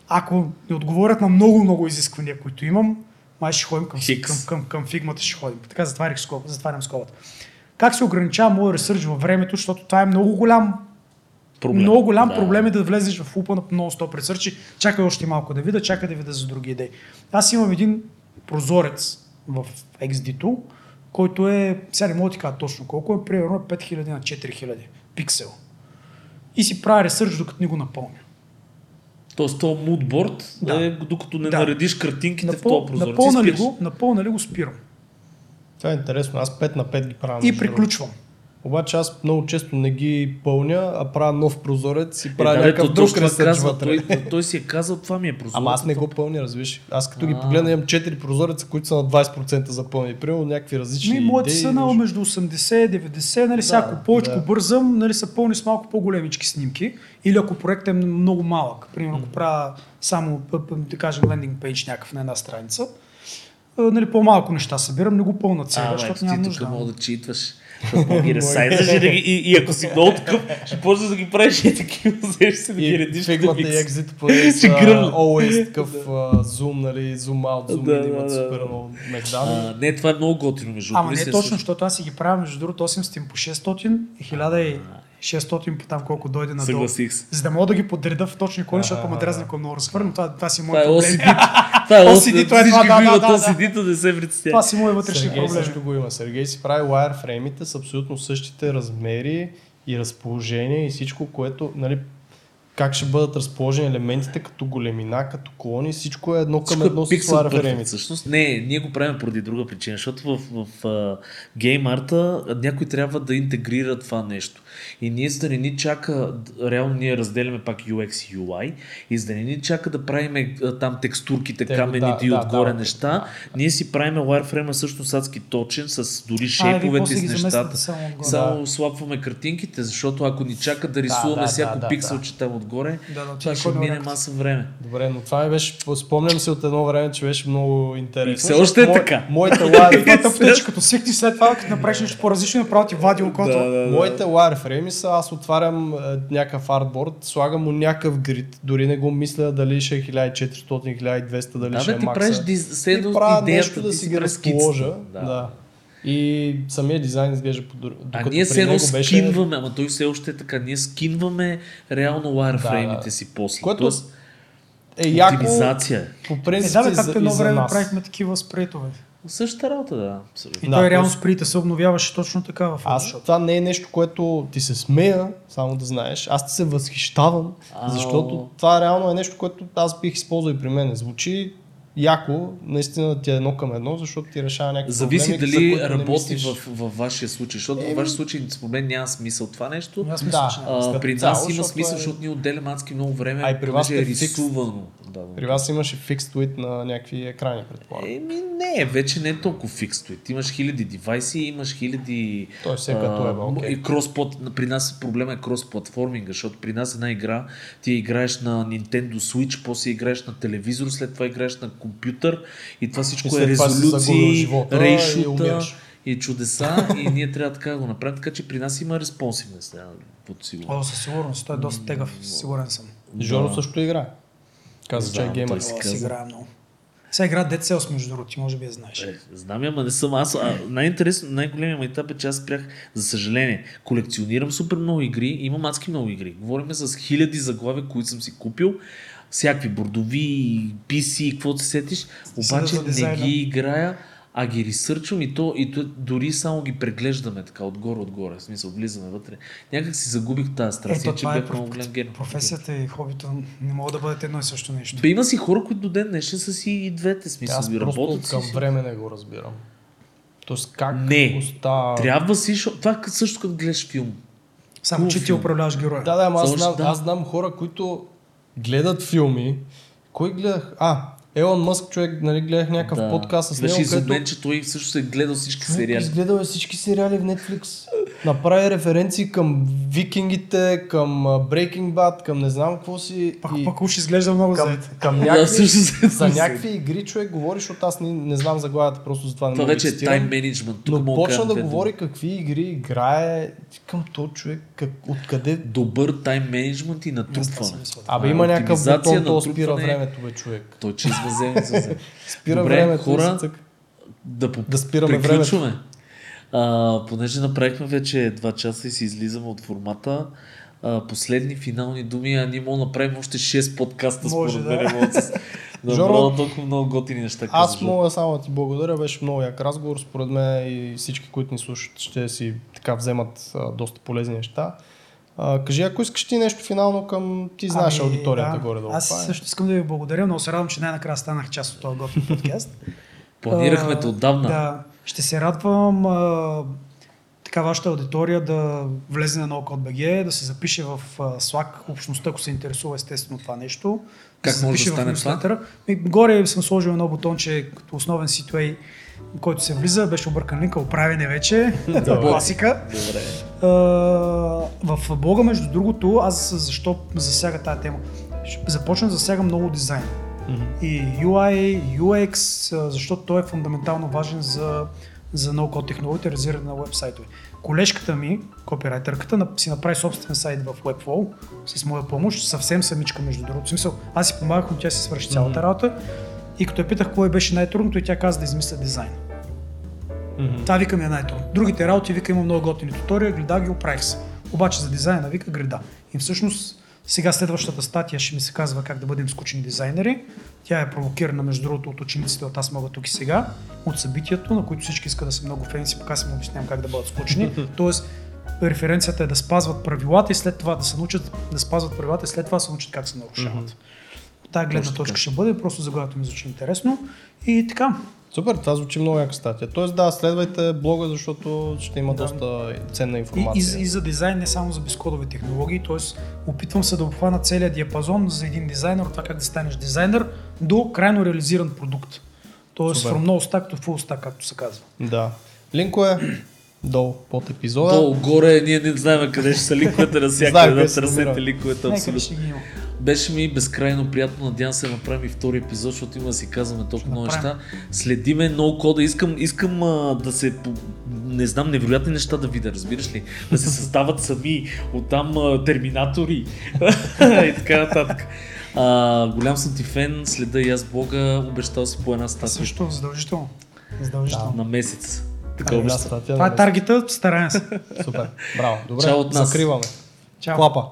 Ако не отговорят на много, много изисквания, които имам, май ще ходим към, Хикс. към, към, към фигмата, ще ходим. Така затварях скоба, затварям скобата. Как се ограничава моят ресърч във времето, защото това е много голям Проблем. много голям Да. проблем е да влезеш в лупа на много 100 ресърчи. Чакай още малко да видя, чакай да видя за други идеи. Аз имам един прозорец в XD2, който е, сега не мога да ти кажа точно колко е, примерно 5000 на 4000 пиксел. И си правя ресърч, докато не го напълня. Тоест, то мудборд, Да. е, докато не Да. наредиш картинките в Напъл, този прозорец. и напълна, ли спираш. го, напълна ли го спирам. Това е интересно. Аз 5 на 5 ги правя. И между другото. Обаче аз много често не ги пълня, а правя нов прозорец и Е, правя да, бе, някакъв друг това ресърч казва. вътре. Той, той си е казал, това ми е прозорец. Ама аз не го пълня, разбираш. Аз като ги А. погледна имам 4 прозореца, които са на 20% запълнени. Примерно някакви различни Ми, моите идеи. са на между 80 и 90, нали, сега ако повече да. бързам, нали, са пълни с малко по-големички снимки. Или ако проектът е много малък, примерно ако правя само, да кажем, лендинг пейдж някакъв на една страница, нали, по-малко неща събирам, не го пълна цяло, А, бе, защото ти няма тук нужда. мога да читваш. Ги ресайзаш и, да ги- и, и, ако си много такъв, ще почнеш да ги правиш и такива, взеш се да ги И редиш. фигмата като и екзит гръмна. always такъв зум, нали, зум аут, зум Да, имат супер много мегдани. Не, това е много готино между Ама не другото. точно, защото аз си ги правя между другото 800 по 600 и 1600 по там колко дойде надолу. Съгласих се. За да мога да ги подреда в точни кони, защото ме дразни, ако много разхвърля, но това, това си мой Това е проблем. Е OCD, това е това, да, да, да, OCD-то, не се притеснявай. Това си мой вътрешни Сергей проблеми. също го има. Сергей си прави wireframe-ите с абсолютно същите размери и разположение и всичко, което, нали, как ще бъдат разположени елементите като големина, като колони, всичко е едно към Всичко е едно с wireframe-ите. Всъщност, не, ние го правим поради друга причина, защото в, в, в гейм арта някой трябва да интегрира това нещо. И ние за да не ни чака, реално ние разделяме пак UX и UI, и за да не ни чака да правим там текстурките, Те, камените да, и да, отгоре да. неща, ние си правим wireframe също адски точен, с дори вие шейповете с нещата. само отгоре. Само слапваме картинките, защото ако ни чака да рисуваме да, всяко да, да, пикселче там отгоре, Да, да, това ще мине маса време. Добре, но това ми беше, спомням се от едно време, че беше много интересно. И все още е така. Тъпто, че като свикнеш след това, като направиш нещо по-различно, направо ти вади окото. моите wireframe са, аз отварям е, някакъв артборд, слагам му някакъв грид, дори не го мисля дали ще е 1400, 1200, дали Да, ще бе, е ти макса. правиш диз... все и едно правя идеята, нещо да ти си ги разположа. Да. Да. И самия дизайн изглежда по друг. А ние все едно беше- скинваме, ама той все още е така, ние скинваме реално wireframe-ите Да, да. си после. Което Тоест, е яко, оптимизация е. по Е, принцип да, бе, както едно време нас. правихме такива спрейтове. Същата работа, да. И. Да, той реално просто- сприте се обновяваше точно така в Аз, Photoshop. това не е нещо, което ти се смея, само да знаеш. Аз ти се възхищавам, Ау. защото това реално е нещо, което аз бих използвал и при мен. Звучи яко, наистина ти е едно към едно, защото ти решава някакви Зависи проблеми, за дали не работи в, във вашия случай, защото Еми- във вашия случай според мен няма смисъл това нещо. Аз мисля, Да. че. А, при цяло, нас има защото смисъл, е- защото ние отделяме адски много време, А и при вас е е рисувано. Да, да. При вас имаше fixed width на някакви екрани, предполагам. Еми не, вече не е толкова фикс. Ти имаш хиляди девайси, имаш хиляди... Тоест, все като е. И кросплат, при нас проблема е кросплатформинга, защото при нас една игра, ти играеш на Nintendo Switch, после играеш на телевизор, след това играеш на компютър и това всичко И е си загубил резолюции, живота и рейшута умираш. и чудеса и ние трябва така да го направим, така че при нас има респонсивност, да бъда сигурен. О, със сигурност, той е доста тегав, сигурен съм. Жоро Да. също играе. Каза, че е той си каза. играе много. Сега игра Dead Cells, между другото, ти може би я знаеш. Е, знам я, ама не съм аз. А, най-интересно, най-големият майтап е, че аз спрях, за съжаление, колекционирам супер много игри, имам адски много игри. Говорим с хиляди заглавия, които съм си купил, всякакви бордови, PC, каквото се сетиш, обаче не ги играя, а ги ресърчвам и то, и то дори само ги преглеждаме така отгоре-отгоре, в смисъл влизаме вътре. Някак си загубих тази страст, че е бях много голям гений. професията и хобито не могат да бъдат едно и също нещо. Бе, има си хора, които до ден днешен са си и двете смисъл. Аз работят към си. време не го разбирам. Тоест как Не. остава... Трябва си, това е също като гледаш филм. Само, че ти управляваш героя. Да, да, ама аз знам, да. аз знам хора, които гледат филми. Кой гледах? А, Елон Мъск, човек, нали, гледах някакъв подкаст с Беше него, изумен, където че той също се е гледал всички сериали. изгледал е всички сериали в Netflix. Направи референции към викингите, към Breaking Bad, към не знам какво си. Пак, и пак уж изглежда много към, заед. към някакви, за някакви игри човек говори, защото аз не, не знам заглавията, просто за това не Това мога вече е тайм менеджмент. Но почна да говори какви игри играе. Към то човек, как, откъде... Добър тайм менеджмент и натрупване. Абе има някакъв бутон, то спира времето, бе, човек. Той че извъзе, извъзе. Спира Добре, времето. хора, да, Да спираме приключваме. А, понеже направихме вече 2 часа и си излизаме от формата, а, последни финални думи, а ние можем да направим още 6 подкаста Може, според да. мен. с- Да, Жоро, толкова много готини неща. Аз каза, мога само да ти благодаря, беше много як разговор, според мен и всички, които ни слушат, ще си така вземат а, доста полезни неща. А, кажи, ако искаш ти нещо финално към... Ти знаеш Ами, аудиторията да. горе-долу. Аз Това е. също искам да ви благодаря, но се радвам, че най-накрая станах част от този готин подкаст. Планирахме те отдавна. Да, ще се радвам а, така вашата аудитория да влезе на NoCode.bg, да се запише в а, Slack общността, ако се интересува естествено това нещо. Как да може да стане това? Горе съм сложил едно бутонче като основен CTA, който се влиза, беше объркан линка, оправен е вече, класика. Добре. А, в блога, между другото, аз защо засяга тази тема? Започна да засягам много дизайн. И UI, UX, защото той е фундаментално важен за, за no-code технологията, реализиране на веб-сайтове. Колежката ми, копирайтерката, нап- си направи собствен сайт в Webflow с моя помощ, съвсем самичка между другото. Смисъл, аз си помагах, но тя си свърши цялата работа. И като я питах кое беше най-трудното, и тя каза да измисля дизайн. Мгм. Това вика ми е най-трудно. Другите работи вика има много готини тутория, гледа ги, оправих се. Обаче за дизайна вика греда. И всъщност сега следващата статия ще ми се казва как да бъдем скучни дизайнери. Тя е провокирана между другото от учениците от Аз мога тук и сега, от събитието, на които всички искат да са много фенси, пока си му обяснявам как да бъдат скучни. Тоест, референцията е да спазват правилата и след това да се научат да спазват правилата и след това да се научат как се нарушават. От тази гледна точка ще бъде, просто заглавието ми звучи интересно. И така, Супер, това звучи много яка статия. Тоест да, следвайте блога, защото ще има Да. доста ценна И, информация. и, и за дизайн, не само за безкодови технологии, т.е. опитвам се да обхвана целият диапазон за един дизайнер, това как да станеш дизайнер, до крайно реализиран продукт. Тоест Супер. from no stack to full stack, както се казва. Да. Линкове долу под епизода. Долу, горе, ние не знаем къде ще са линковете на всяка се търсете линковете абсолютно. Беше ми безкрайно приятно. Надявам се да направим и втори епизод, защото има да си казваме толкова много неща. Следиме много кода. Искам, искам а, да се, не знам, невероятни неща да видя, разбираш ли? Да се създават сами, оттам а, терминатори и така нататък. А, голям съм ти фен, следа и аз блога, обещал си по една статия Също задължително. Задължително. на месец. Статия Това е таргета, стараем се. Супер. Браво. Добре, Чао от нас. закриваме. Чао. Клапа.